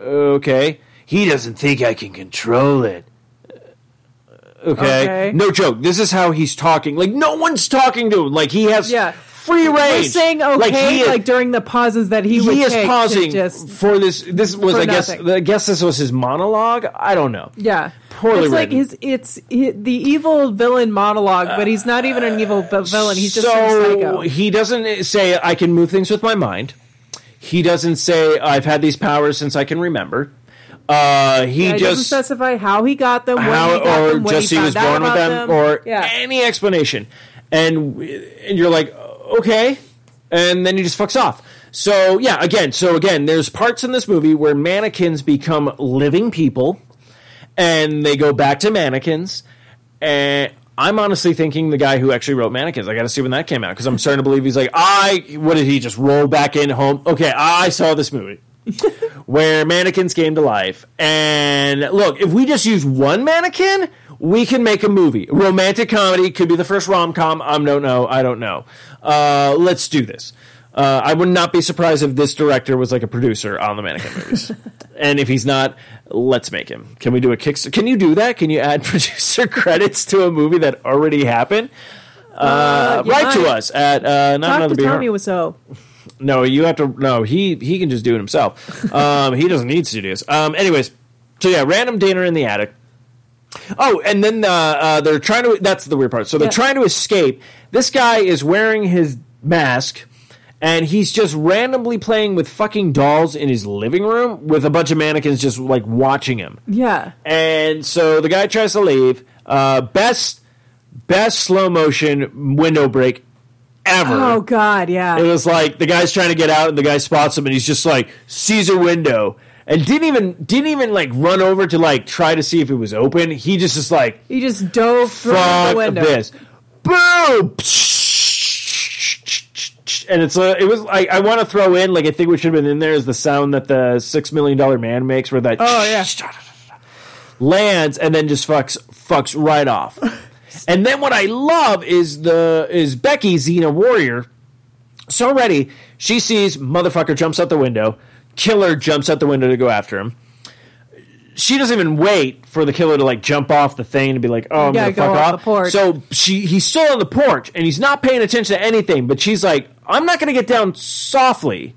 Uh, okay. He doesn't think I can control it. Uh, Okay. Okay. No joke. This is how he's talking. Like no one's talking to him. Like he has Yeah. Free range. we're saying okay Like, like, he- during the pauses that he, he is pausing just for this. This was, I guess, nothing. I guess this was his monologue. I don't know. Yeah, Poorly it's like his it's hi the evil villain monologue, but he's not even an evil vi- villain. He's just so he doesn't say I can move things with my mind. He doesn't say I've had these powers since I can remember. Uh, he Yeah, he doesn't specify how he got them, how he got or them, just he, he was born with about them, or yeah. any explanation, and and you're like okay, and then he just fucks off. So yeah, again, so again, there's parts in this movie where mannequins become living people, and they go back to mannequins, and I'm honestly thinking the guy who actually wrote Mannequins. I got to see when that came out because I'm starting to believe he's like, I. What did he just roll back in home? Okay, I saw this movie <laughs> where mannequins came to life. And look, if we just use one mannequin, we can make a movie. Romantic comedy could be the first rom com. I don't know. I don't know. Uh, let's do this. Uh, I would not be surprised if this director was like a producer on the mannequin movies. <laughs> and if he's not, let's make him. Can we do a Kickstarter? Can you do that? Can you add <laughs> producer credits to a movie that already happened? Uh, you write to us at uh, not Talk another to. Tommy Wiseau. No, you have to. No, he he can just do it himself. <laughs> Um, he doesn't need studios. Um, anyways, so yeah, random dinner in the attic. Oh, and then uh, uh, they're trying to. That's the weird part. So they're Yeah. trying to escape. This guy is wearing his mask, and he's just randomly playing with fucking dolls in his living room with a bunch of mannequins just like watching him. Yeah. And so the guy tries to leave. Uh, best best slow motion window break ever. Oh God, yeah. It was like the guy's trying to get out, and the guy spots him, and he's just like sees a window, and didn't even didn't even like run over to like try to see if it was open. He just is like, he just dove through the window. this!" Boom! And it's a, it was like I want to throw in like I think what should have been in there is the sound that the six million dollar man makes, where that Oh, yeah. lands and then just fucks fucks right off. <laughs> and then what I love is the is Becky Xena Warrior. So ready, she sees motherfucker jumps out the window, killer jumps out the window to go after him. She doesn't even wait for the killer to like jump off the thing and be like, "Oh, I'm gonna go fuck off off." the porch. So she he's still on the porch and he's not paying attention to anything. But she's like, "I'm not gonna get down softly."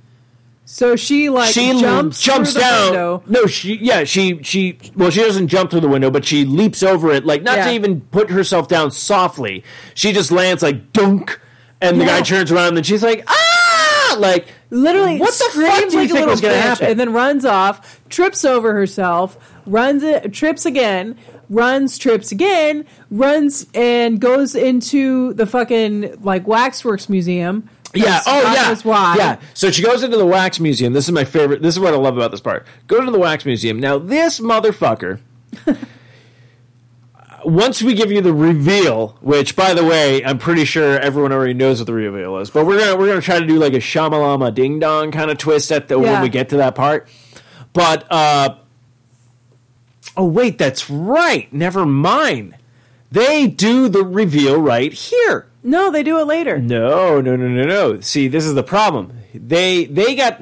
So she like she jumps jumps down. window. No, she yeah she she well she doesn't jump through the window, but she leaps over it like not to even put herself down softly. She just lands like dunk, and the guy turns around and she's like ah like Literally, what the fuck do you like think was going to happen? and then runs off, trips over herself, runs it, trips again, runs, trips again, runs and goes into the fucking like waxworks museum. Yeah. Oh, yeah. why. Yeah. So she goes into the wax museum. This is my favorite. This is what I love about this part. Go to the wax museum. Now, this motherfucker. <laughs> once we give you the reveal, which, by the way, I'm pretty sure everyone already knows what the reveal is, but we're gonna we're gonna try to do like a shamalama ding dong kind of twist at the when we get to that part. But uh, oh wait, that's right. Never mind. They do the reveal right here. No, they do it later. No, no, no, no, no. See, this is the problem. They they got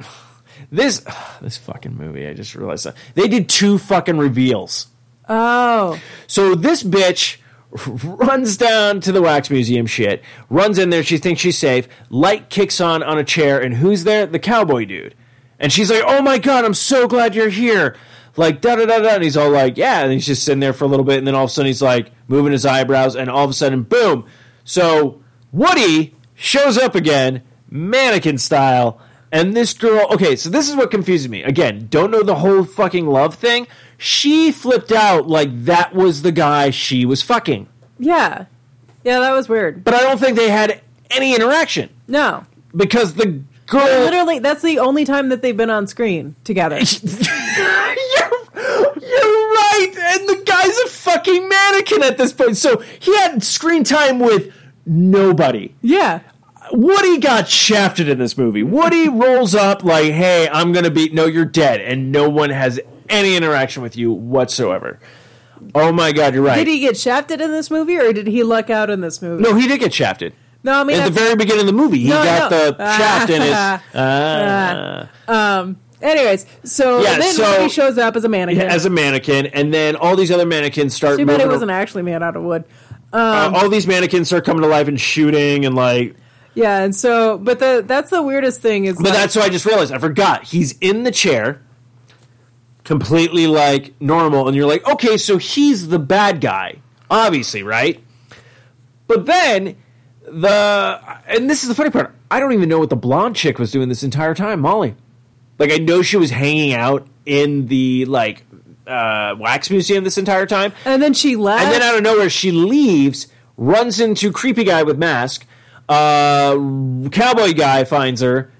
this <sighs> this fucking movie. I just realized that they did two fucking reveals. Oh, So this bitch <laughs> runs down to the wax museum shit, runs in there, she thinks she's safe, light kicks on on a chair, and who's there? The cowboy dude. And she's like, Oh my god, I'm so glad you're here. Like da da da da and he's all like, Yeah, and he's just sitting there for a little bit, and then all of a sudden he's like moving his eyebrows, and all of a sudden, boom. So Woody shows up again, mannequin style, and this girl okay, so this is what confuses me. Again, don't know the whole fucking love thing. She flipped out like that was the guy she was fucking. yeah, yeah, that was weird. But I don't think they had any interaction No, because the girl literally, that's the only time that they've been on screen together. <laughs> you're, you're right, and the guy's a fucking mannequin at this point. So he had screen time with nobody. yeah, Woody got shafted in this movie. Woody rolls up like, "Hey, I'm gonna be no, you're dead," and no one has any interaction with you whatsoever. Oh my god, you're right. did he get shafted in this movie, or did he luck out in this movie? no, he did get shafted. no, I mean At the very beginning of the movie, he No, got no. the shaft in his. <laughs> Ah. Anyways, so Yeah, then so- Woody shows up as a mannequin. as a mannequin, and then all these other mannequins start Too bad it wasn't actually made out of wood. uh, all these mannequins start coming to life and shooting, and like. Yeah, and so, but the that's the weirdest thing is. But like- that's what I just realized. I forgot. He's in the chair, completely like normal, and you're like, okay, so he's the bad guy, obviously, right? But then the and this is the funny part. I don't even know what the blonde chick was doing this entire time, Molly. Like I know she was hanging out in the like uh, wax museum this entire time, and then she left. and then out of nowhere she leaves, runs into creepy guy with mask. Uh, cowboy guy finds her,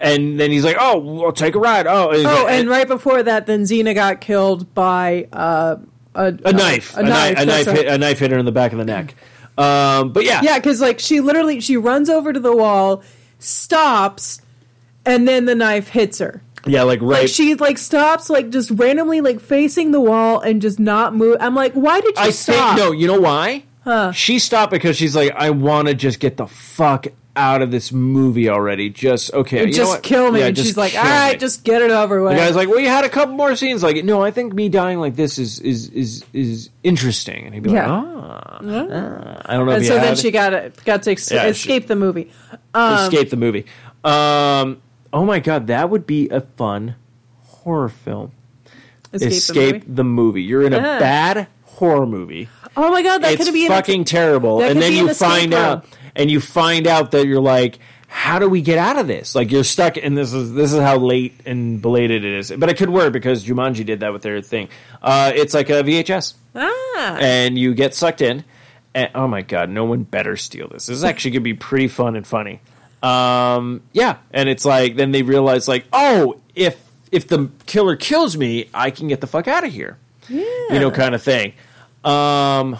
and then he's like, "Oh, we'll take a ride." Oh, and oh, like- and right before that, then Xena got killed by uh, a, a knife, A, a, knife, a knife, hit, a knife hit her in the back of the neck. Um, but yeah, Yeah, because like she literally she runs over to the wall, stops, and then the knife hits her. yeah, like right. Like she like stops, like just randomly like facing the wall and just not move. I'm like, why did you I stop? think no. You know why? Huh. She stopped because she's like, I want to just get the fuck out of this movie already. Just okay, you know just kill me. Yeah, and she's like, all right, me." just get it over with. The guy's like, well, you had a couple more scenes. Like, no, I think me dying like this is is is is interesting. And he'd be Yeah. like, ah, ah. I don't know. and so you then she got got to ex- Yeah, she- escape the movie. Um, escape the movie. Um, oh my god, that would be a fun horror film. escape, Escape, the movie. the movie. You're in a Ah. bad horror movie. Oh my god, that could be fucking terrible. And then you find room. out, and you find out that you're like, how do we get out of this? Like you're stuck, and this is this is how late and belated it is. But it could work because Jumanji did that with their thing. Uh, it's like a VHS, ah. and you get sucked in. And oh my god, no one better steal this. This is actually gonna be pretty fun and funny. Um, yeah, and it's like then they realize like, oh, if if the killer kills me, I can get the fuck out of here. Yeah. You know, kind of thing. Um,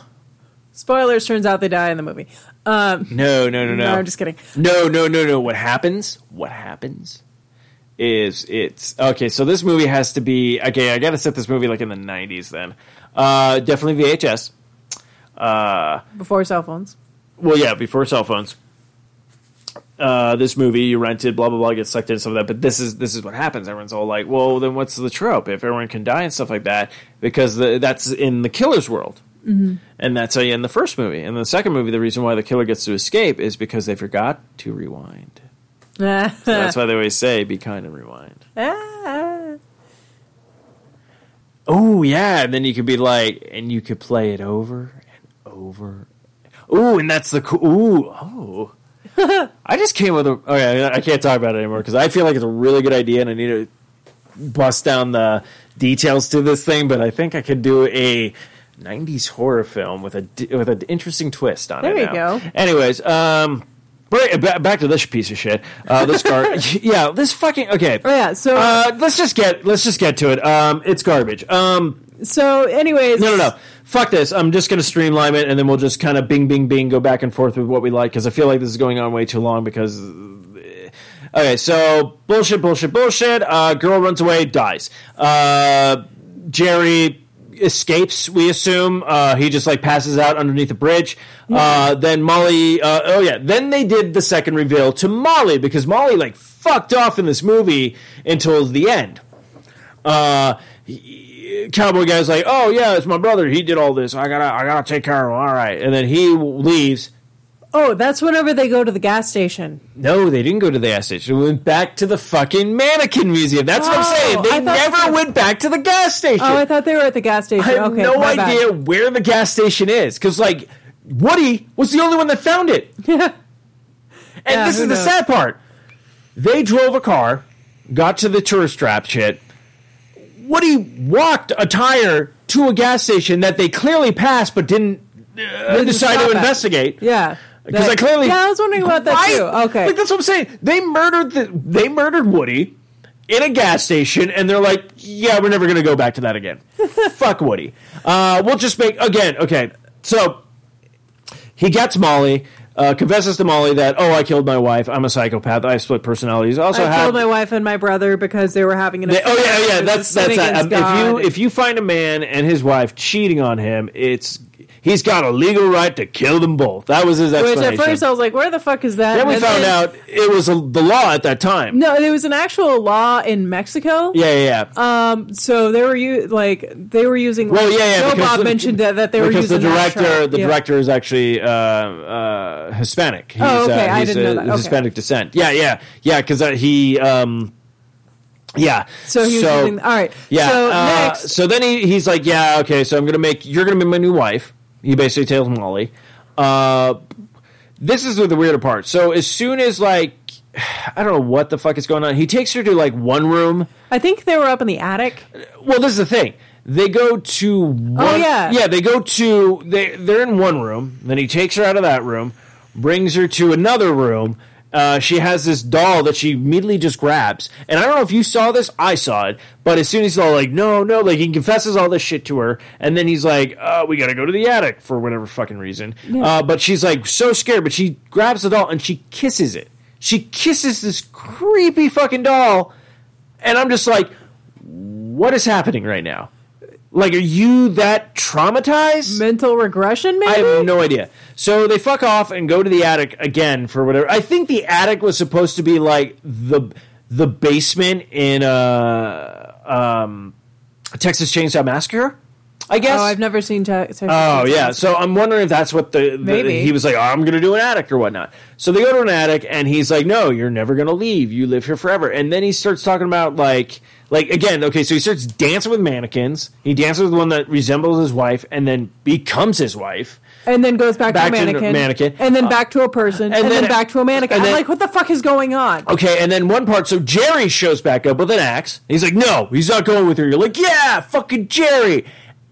Spoilers. Turns out they die in the movie. Um, no, no, no, no. no. I'm just kidding. No, no, no, no. What happens? What happens is it's okay. So this movie has to be okay. I got to set this movie like in the '90s. Then, uh, definitely VHS. Uh, Before cell phones. well, yeah, before cell phones. Uh, this movie you rented, blah blah blah, get sucked into some of that. But this is this is what happens. Everyone's all like, "Well, then what's the trope? If everyone can die and stuff like that, because the, that's in the killer's world." And that's how you end the first movie. And the second movie, the reason why the killer gets to escape is because they forgot to rewind. <laughs> So that's why they always say, "Be kind and rewind." Oh yeah, and then you could be like, and you could play it over and over. Ooh, and that's the cool. Ooh, oh. I just came with a. Okay, I can't talk about it anymore because I feel like it's a really good idea, and I need to bust down the details to this thing. But I think I could do a. 90s horror film with a with an interesting twist on There it. There you now. go. Anyways, um, back to this piece of shit. Uh, this car, <laughs> yeah, this fucking okay. Oh yeah. So Uh, let's just get let's just get to it. Um, it's garbage. Um, so anyways. no, no, no. Fuck this. I'm just going to streamline it, and then we'll just kind of bing, bing, bing, go back and forth with what we like because I feel like this is going on way too long. Because okay, so bullshit, bullshit, bullshit. Uh, girl runs away, dies. Uh, Jerry escapes. We assume uh, he just like passes out underneath a bridge. Uh, then Molly. Uh, oh yeah. Then they did the second reveal to Molly because Molly like fucked off in this movie until the end. Uh, he- cowboy guy's like, "Oh yeah, it's my brother. He did all this. I gotta, I gotta take care of him. All right." And then he leaves. Oh, that's whenever they go to the gas station. No, they didn't go to the gas station. They went back to the fucking mannequin museum. That's what I'm Oh, saying. They never they- went back to the gas station. Oh, I thought they were at the gas station. I have okay, no my bad. idea where the gas station is because, like, Woody was the only one that found it. <laughs> Yeah. And Yeah, this is the sad part. They drove a car, got to the tourist trap shit. Woody walked a tire to a gas station that they clearly passed but didn't uh, decide to at. investigate. Yeah. Because I clearly Yeah, I was wondering about that too. Okay. like that's what I'm saying. They murdered the they murdered Woody in a gas station, and they're like, "Yeah, we're never going to go back to that again." <laughs> Fuck Woody. Uh, we'll just make again. Okay, so he gets Molly. Uh, confesses to Molly that oh I killed my wife I'm a psychopath I have split personalities also I have killed my wife and my brother because they were having an they- oh yeah, yeah. That's that's that. Um, if you if you find a man and his wife cheating on him, it's he's got a legal right to kill them both. That was his Which explanation. at first I was like, where the fuck is that? then we And found out it was a, the law at that time. No, it was an actual law in Mexico. Yeah, yeah, yeah. Um, so they were u- like they were using. well, yeah, yeah. Joe Bob the- mentioned that, that they were using the director, the Yeah. director is actually uh, uh, Hispanic. He's, Oh, okay, uh, I didn't know that. Okay. Hispanic descent. Yeah, yeah, yeah. Because uh, he, um, yeah. So he was using. All right. Yeah. So uh, next, so then he, he's like, yeah, okay, so I'm gonna make you're gonna be my new wife. He basically tells Molly. Uh, this is the weirder part. So as soon as like I don't know what the fuck is going on, he takes her to like one room. I think they were up in the attic. Well, this is the thing. They go to one, Oh, yeah. yeah. They go to they they're in one room. Then he takes her out of that room, brings her to another room, uh, she has this doll that she immediately just grabs. And I don't know if you saw this, I saw it. But as soon as he's all like, no, no, like he confesses all this shit to her. And then he's like, uh, we got to go to the attic for whatever fucking reason. Uh, but she's like so scared, but she grabs the doll and she kisses it. She kisses this creepy fucking doll. And I'm just like, what is happening right now? Like, are you that traumatized? Mental regression, maybe. I have no idea. So they fuck off and go to the attic again for whatever. I think the attic was supposed to be like the the basement in uh um Texas Chainsaw Massacre. I guess. oh, I've never seen. Te- Texas Oh yeah, so I'm wondering if that's what the, the Maybe. he was like. Oh, I'm going to do an attic or whatnot. So they go to an attic, and he's like, "No, you're never going to leave. You live here forever." And then he starts talking about like, like again, okay. So he starts dancing with mannequins. He dances with one that resembles his wife, and then becomes his wife. and then goes back, Back to to a mannequin, mannequin. and then Uh, back to a person, and, then- then, back to a mannequin. and I'm then- like, what the fuck is going on? Okay, and then one part. So Jerry shows back up with an axe. He's like, "No, he's not going with her." You're like, "Yeah, fucking Jerry."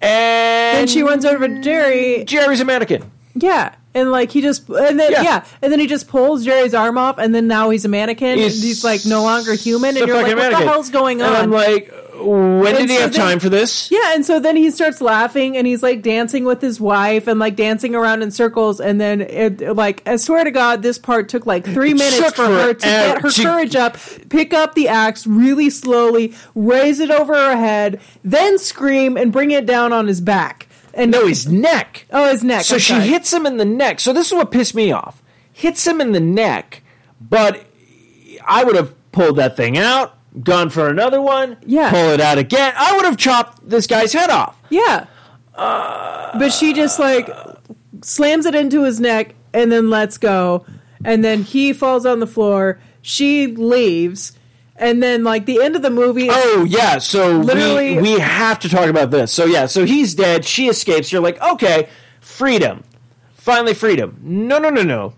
And then she runs over to Jerry. Jerry's a mannequin. Yeah. And like he just and then Yeah. yeah. and then he just pulls Jerry's arm off and then now he's a mannequin He's and he's like no longer human and you're like what mannequin. the hell's going on? And I'm like, when did And he have then- time for this? yeah, and so then he starts laughing and he's like dancing with his wife and like dancing around in circles and then it like I swear to God this part took like three minutes for her to get her She- courage up, pick up the axe really slowly, raise it over her head, then scream and bring it down on his back. And No, his neck. oh his neck. So I'm she sorry. hits him in the neck. So this is what pissed me off. Hits him in the neck, but I would have pulled that thing out, gone for another one, Yeah. pull it out again. I would have chopped this guy's head off. Yeah. but she just like slams it into his neck and then lets go. And then he falls on the floor. She leaves. And then like the end of the movie Oh yeah, so Literally- we we have to talk about this. So yeah, so he's dead. She escapes. You're like, okay, freedom, finally freedom. No, no, no, no.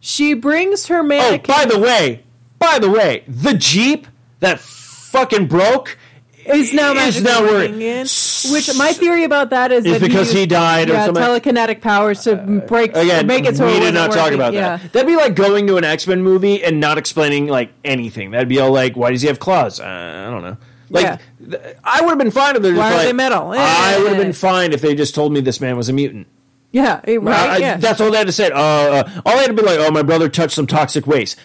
she brings her man Oh, by the way, by the way, the jeep that fucking broke is now is now working working. in. Which my theory about that is, Is that because he died or yeah, something? telekinetic powers to break Again, make it so we it did not talk about yeah. that. That'd be like going to an X Men movie and not explaining like anything. That'd be all like, why does he have claws? Uh, I don't know. Like, Yeah. th- I would have been fine if they're just Why are like, they metal? I would have been fine if they just told me this man was a mutant. Yeah, right. I- yeah. That's all they had to say. Uh, uh, all they had to be like, "Oh, my brother touched some toxic waste."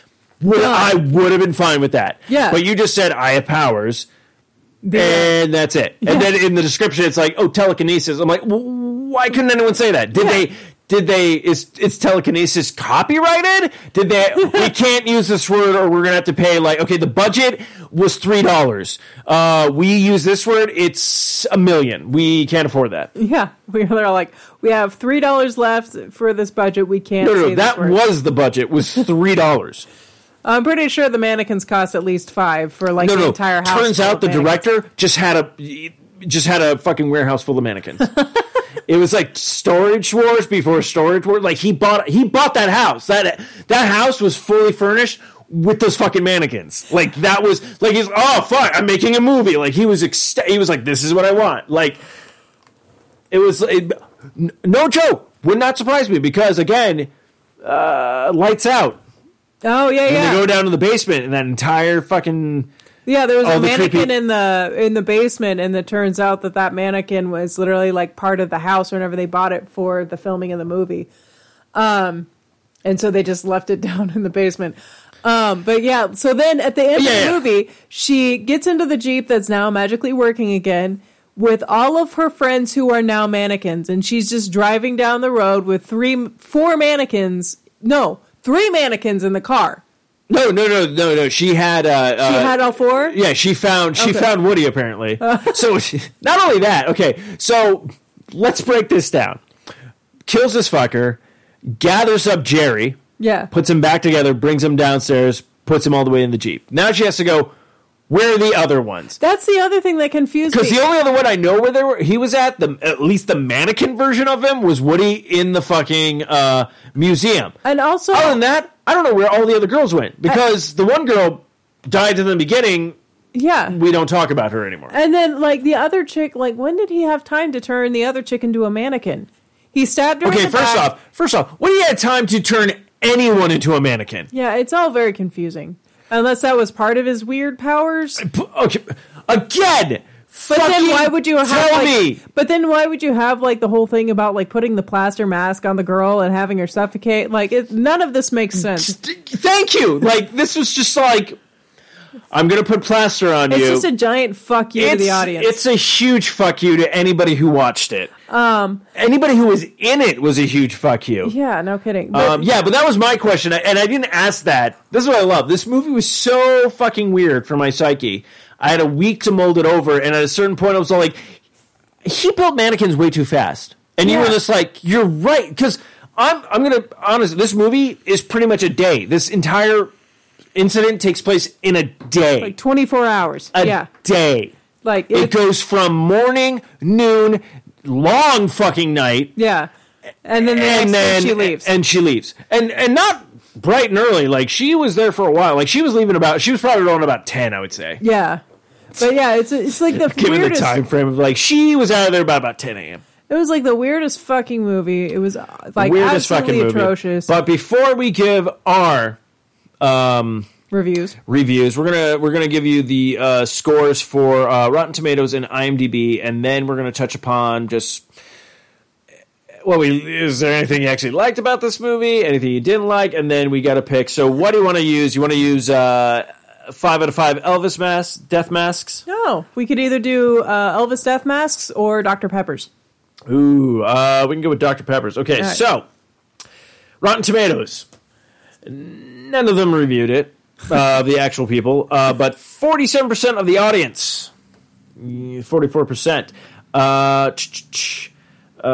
Would. I would have been fine with that. Yeah. But you just said I have powers, The- and that's it. And then in the description, it's like, "Oh, telekinesis." I'm like, well, why couldn't anyone say that? Did Yeah. they? Did they? Is it's telekinesis copyrighted? Did they? we <laughs> can't use this word, or we're gonna have to pay. Like, okay, the budget was three dollars. Uh, we use this word. It's a million. We can't afford that. yeah, we they're like we have three dollars left for this budget. We can't. No, no, no that word. was the budget. Was three dollars. <laughs> I'm pretty sure the mannequins cost at least five for like no, the no. entire house. Turns out the mannequins. director just had a just had a fucking warehouse full of mannequins. <laughs> it was like storage wars before storage wars. Like he bought he bought that house. That that house was fully furnished with those fucking mannequins. Like that was like he's oh fuck I'm making a movie. Like he was ext- he was like this is what I want. Like it was it, no joke. Would not surprise me because again, uh, lights out. Oh yeah, And yeah, they go down to the basement and that entire fucking yeah. There was a the mannequin creepy- in the in the basement, and it turns out that that mannequin was literally like part of the house whenever they bought it for the filming of the movie. Um, and so they just left it <laughs> down in the basement. Um, but yeah, so then at the end Yeah, of the yeah. movie, she gets into the jeep that's now magically working again with all of her friends who are now mannequins, and she's just driving down the road with three, four mannequins. No, three mannequins in the car. No, no, no, no, no. She had. Uh, She uh, had all four. Yeah, she found she Okay. found Woody apparently. <laughs> so she- <laughs> not only that. Okay, so let's break this down. Kills this fucker, gathers up Jerry, Yeah. puts him back together, brings him downstairs, puts him all the way in the jeep. Now she has to go. Where are the other ones? That's the other thing that confused me. Because the only other one I know where they were, he was at the at least the mannequin version of him was Woody in the fucking uh, museum. and also, Other than that, I don't know where all the other girls went because the one girl died in the beginning. yeah. We don't talk about her anymore. And then, like, the other chick, like, when did he have time to turn the other chick into a mannequin? He stabbed her. Okay, in the first back. off, first off, when you have time to turn anyone into a mannequin. Yeah, it's all very confusing. Unless that was part of his weird powers. Okay, again. But then why would you have tell like, me? But then why would you have like the whole thing about like putting the plaster mask on the girl and having her suffocate? Like it, none of this makes sense. Thank you. Like this was just like I'm gonna put plaster on It's you. It's just a giant fuck you to the audience. It's a huge fuck you to anybody who watched it. Um, anybody who was in it was a huge fuck you. yeah, no kidding. But Um, yeah, but that was my question, and I didn't ask that. This is what I love. This movie was so fucking weird for my psyche. I had a week to mold it over, and at a certain point, I was all like, "He built mannequins way too fast," and you were just like, "You're right," because I'm I'm gonna honest. This movie is pretty much a day. This entire incident takes place in a day. like 24 hours. a yeah. day. Like It it, goes from morning, noon, long fucking night, yeah. And then the and then she leaves. and she leaves, and and not bright and early. Like she was there for a while. Like she was leaving about. She was probably rolling about ten, I would say. yeah. But yeah, it's it's like the Given weirdest. the time frame of like she was out of there by about ten a.m. It was like the weirdest fucking movie. It was uh, like Weirdest fucking absolutely movie. atrocious. But before we give our Reviews. reviews, we're gonna we're gonna give you the uh, scores for uh, Rotten Tomatoes and IMDb, and then we're gonna touch upon just. Well, we, is there anything you actually liked about this movie? Anything you didn't like? And then we got to pick. So, what do you want to use? You want to use uh, five out of five Elvis masks, death masks? No, we could either do uh, Elvis Death Masks or Dr Pepper's. Ooh, uh, we can go with Dr. Pepper's. Okay, right. so Rotten Tomatoes. None of them reviewed it, uh, the actual people, uh, but 47% of the audience, mm, 44%. Uh, ch- ch- ch- uh,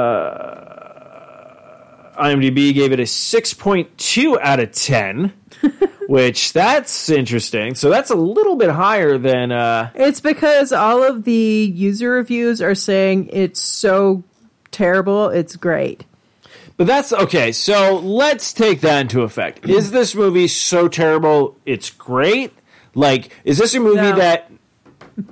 IMDb gave it a 6.2 out of 10, <laughs> which that's interesting. So that's a little bit higher than. Uh, It's because all of the user reviews are saying it's so terrible, it's great. But that's okay. So let's take that into effect. Is this movie so terrible it's great? Like, is this a movie No. that.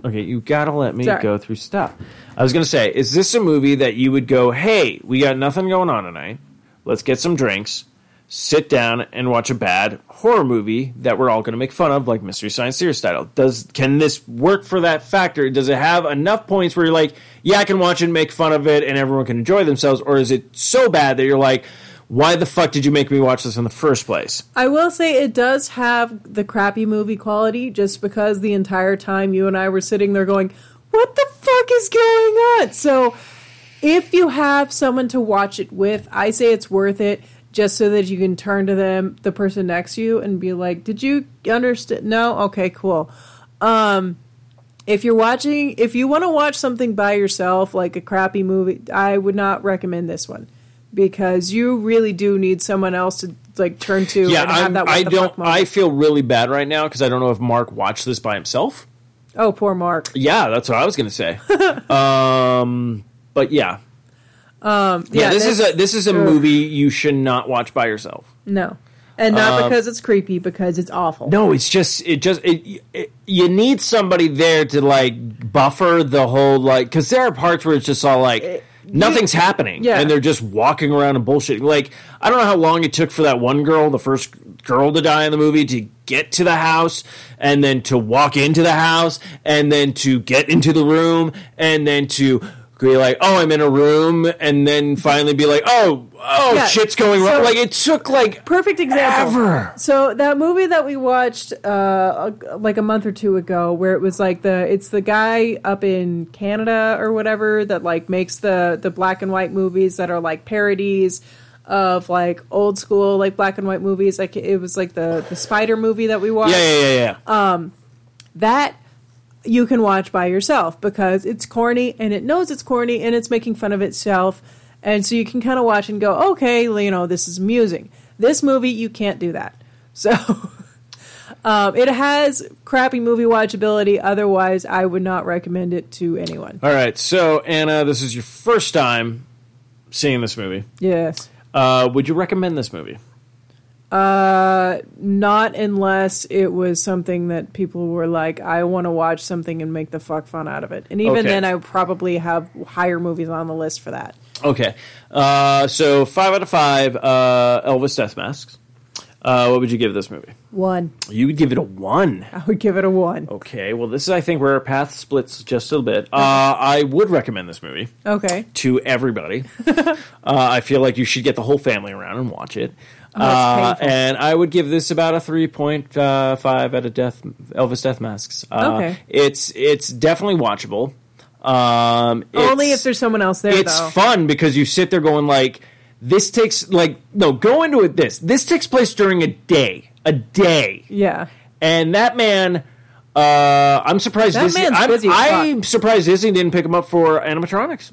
Okay, you gotta let me Sorry. go through stuff. I was gonna say, is this a movie that you would go, hey, we got nothing going on tonight. Let's get some drinks, sit down, and watch a bad horror movie that we're all gonna make fun of, like Mystery Science Theater style. Does can this work for that factor? Does it have enough points where you're like, yeah, I can watch and make fun of it, and everyone can enjoy themselves, or is it so bad that you're like, why the fuck did you make me watch this in the first place? I will say it does have the crappy movie quality just because the entire time you and I were sitting there going, What the fuck is going on? So if you have someone to watch it with, I say it's worth it just so that you can turn to them, the person next to you, and be like, Did you understand? No? Okay, cool. Um, if you're watching, if you want to watch something by yourself, like a crappy movie, I would not recommend this one because you really do need someone else to like turn to. Yeah, and have I'm, that I don't. I feel really bad right now because I don't know if Mark watched this by himself. oh, poor Mark. Yeah, that's what I was gonna say. <laughs> um, but yeah, Um, yeah, this is a this is a ugh, movie you should not watch by yourself. no, and not because it's creepy, because it's awful. Um, No, it's just it just it, it you need somebody there to like buffer the whole like because there are parts where it's just all like nothing's happening yeah. and they're just walking around and bullshitting. Like I don't know how long it took for that one girl, the first girl to die in the movie, to get to the house and then to walk into the house and then to get into the room and then to be like, oh, I'm in a room, and then finally be like, oh, oh, Yeah, shit's going wrong. so- Like it took like Perfect example. Ever. So that movie that we watched uh, like a month or two ago, where it was like the it's the guy up in Canada or whatever that like makes the the black and white movies that are like parodies of like old school like black and white movies. Like it was like the the Spider movie that we watched. yeah, yeah, yeah, yeah. that you can watch by yourself because it's corny and it knows it's corny and it's making fun of itself. And so you can kind of watch and go, okay, you know, this is amusing. This movie, you can't do that. <laughs> So um, it has crappy movie watchability. Otherwise, I would not recommend it to anyone. All right, so Anna, this is your first time seeing this movie. Yes. Uh, would you recommend this movie? Uh, not unless it was something that people were like, I want to watch something and make the fuck fun out of it. And even Okay. then, I probably have higher movies on the list for that. Okay, uh, so five out of five uh, Elvis death masks. Uh, what would you give this movie? One. You would give it a one. I would give it a one. Okay, well, this is I think where our path splits just a little bit. Uh, I would recommend this movie Okay. to everybody. <laughs> uh, I feel like you should get the whole family around and watch it. Oh, Uh, and I would give this about a three point uh, five out of Death Elvis Death Masks. Uh, Okay. it's it's definitely watchable. Um, Only if there's someone else there, it's though. fun because you sit there going like this takes like no go into it this this takes place during a day a day yeah. and that man uh i'm surprised That disney man's I'm, busy. I'm surprised disney didn't pick him up for animatronics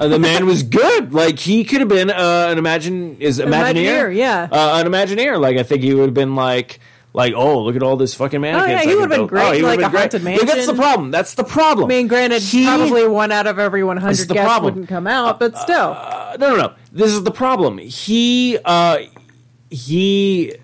uh, the man was good like he could have been uh, an imagine is imagineer Imagineer, yeah. uh, an imagineer like i think he would have been like like oh look at all this fucking mannequins yeah, I he would've been build. great, he like would've a been haunted Like, that's the problem that's the problem I mean, granted, He- probably one out of every 100 That's the guests problem. wouldn't come out, but still. Uh, no, no, no. This is the problem. He, uh, he,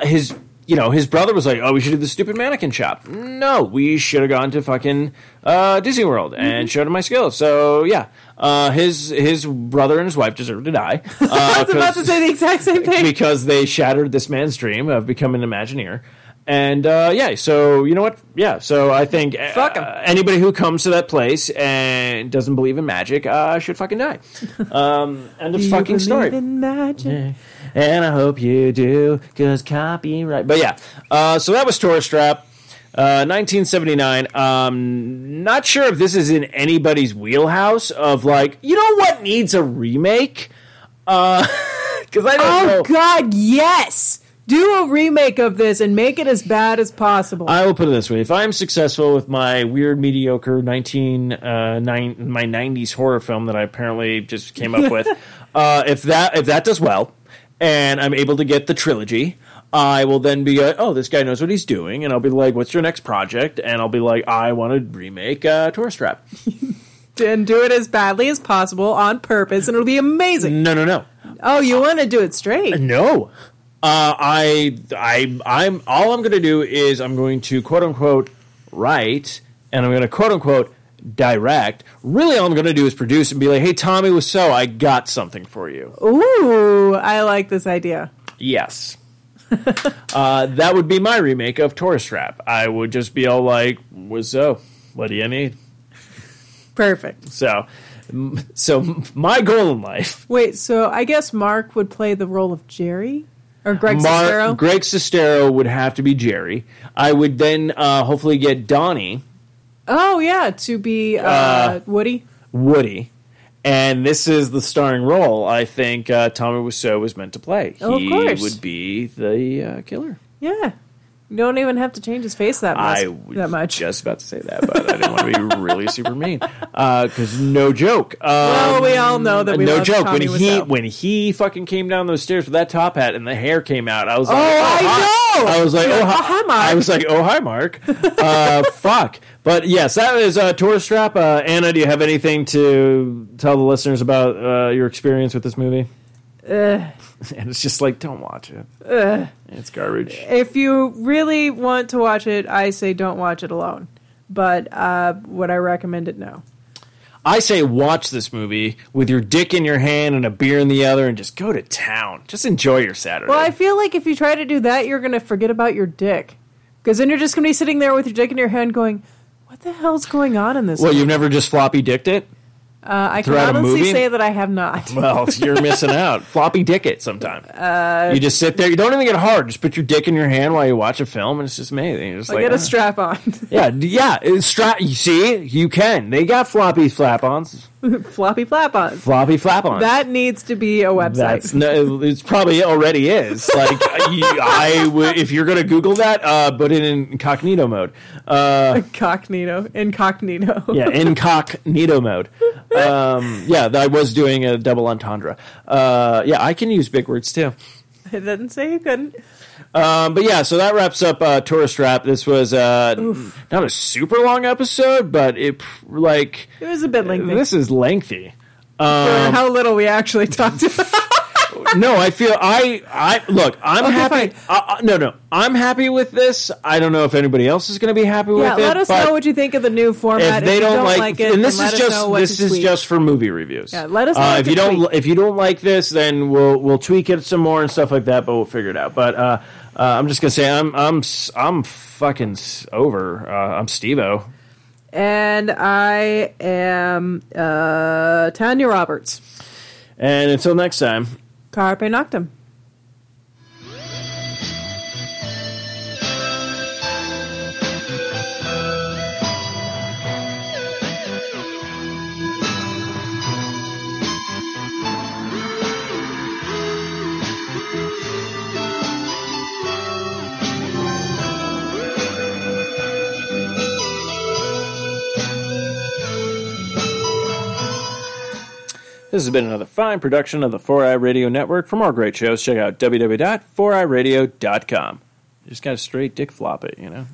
his, you know, his brother was like, "Oh, we should do the stupid mannequin shop." No, we should have gone to fucking uh, Disney World Mm-hmm. and showed him my skills. So yeah, uh, his his brother and his wife deserve to die. Uh, <laughs> I was about to say the exact same thing. because they shattered this man's dream of becoming an Imagineer. And uh, yeah, so you know what? Yeah, so I think uh, Fuck 'em. anybody who comes to that place and doesn't believe in magic uh, should fucking die. <laughs> Um, end of you fucking believe story. in magic? And I hope you do, because copyright. But yeah, uh, so that was Tourist Trap. Uh, 1979. Um, not sure if this is in anybody's wheelhouse of like, you know what needs a remake? <laughs> Because I don't Oh, know. God, yes! Do a remake of this and make it as bad as possible. I will put it this way: if I'm successful with my weird, mediocre nineteen uh, nine my '90s horror film that I apparently just came up with, <laughs> uh, if that if that does well, and I'm able to get the trilogy, I will then be like, oh, this guy knows what he's doing, and I'll be like, what's your next project? And I'll be like, I want to remake uh, Tourist Trap. <laughs> and do it as badly as possible on purpose, and it'll be amazing. No, no, no. Oh, you want to do it straight? No. Uh, I, I, I'm all I'm going to do is I'm going to quote unquote write, and I'm going to quote unquote direct. Really, all I'm going to do is produce and be like, "Hey, Tommy Wiseau I got something for you." Ooh, I like this idea. Yes. <laughs> uh, that would be my remake of Tourist Trap. I would just be all like, "What's so? what do you need?" Perfect. So, so my goal in life Wait, so I guess Mark would play the role of Jerry or Greg Sestero. Greg Sestero would have to be Jerry. I would then uh, hopefully get Donnie, oh yeah, to be uh, Uh, Woody. Woody, and this is the starring role. I think uh, Tommy Wiseau was meant to play. Oh, he would be the uh, killer. Yeah, you don't even have to change his face that much. I was that much. just about to say that, but I didn't want to be <laughs> really super mean because no joke. Um, well, we all know that we no love joke. Tommy when he Wiseau. when he fucking came down those stairs with that top hat and the hair came out, I was like, Oh, I hi." know! I was like, oh hi, "Oh, hi, Mark." I was like, oh hi, Mark. uh, <laughs> fuck. But yes, that is uh, Tourist Trap. Uh, Anna, do you have anything to tell the listeners about uh, your experience with this movie? Ugh. <laughs> And it's just like, don't watch it. It's garbage. if you really want to watch it, I say don't watch it alone. But uh, would I recommend it? No. I say watch this movie with your dick in your hand and a beer in the other and just go to town. Just enjoy your Saturday. Well, I feel like if you try to do that, you're going to forget about your dick. Because then you're just going to be sitting there with your dick in your hand going, what the hell's going on in this? well, movie?" you've never just floppy dicked it? Uh, I can honestly say that I have not. <laughs> Well, you're missing out. <laughs> Floppy dick it sometime. Uh, you just sit there. You don't even get hard. Just put your dick in your hand while you watch a film, and it's just amazing. You're just I like, get a ah. strap on. <laughs> Yeah, yeah. Strap. you see, you can. They got floppy flap-ons. <laughs> Floppy flap on. Floppy flap-ons. That needs to be a website. That's no, it's probably already is. Like you, I would, if you're gonna Google that, uh, put it in incognito mode. Uh, <laughs> Cognito. Incognito. yeah, incognito mode. Um, yeah, I was doing a double entendre. Uh, yeah, I can use big words too. <laughs> I didn't say you couldn't. Um, but yeah, so that wraps up uh, Tourist Trap. This was uh, not a super long episode, but it like It was a bit lengthy. this is lengthy. for how little we actually talked about. <laughs> no, I feel I I look. I'm Okay, happy. fine. Uh, uh, no, no, I'm happy with this. I don't know if anybody else is going to be happy Yeah, with it. let us but know what you think of the new format. if they you don't, like, it, and this then is just what this to is tweet. just for movie reviews. Yeah, let us know Uh, what if to you don't tweet. if you don't like this, then we'll we'll tweak it some more and stuff like that. But we'll figure it out. But uh, uh, I'm just gonna say I'm I'm I'm fucking over. Uh, I'm Stevo. and I am uh, Tanya Roberts. And until next time. Carpe Noctem. This has been another fine production of the 4i Radio Network. For more great shows, check out www.4iradio.com. You just got a straight dick flop it, you know?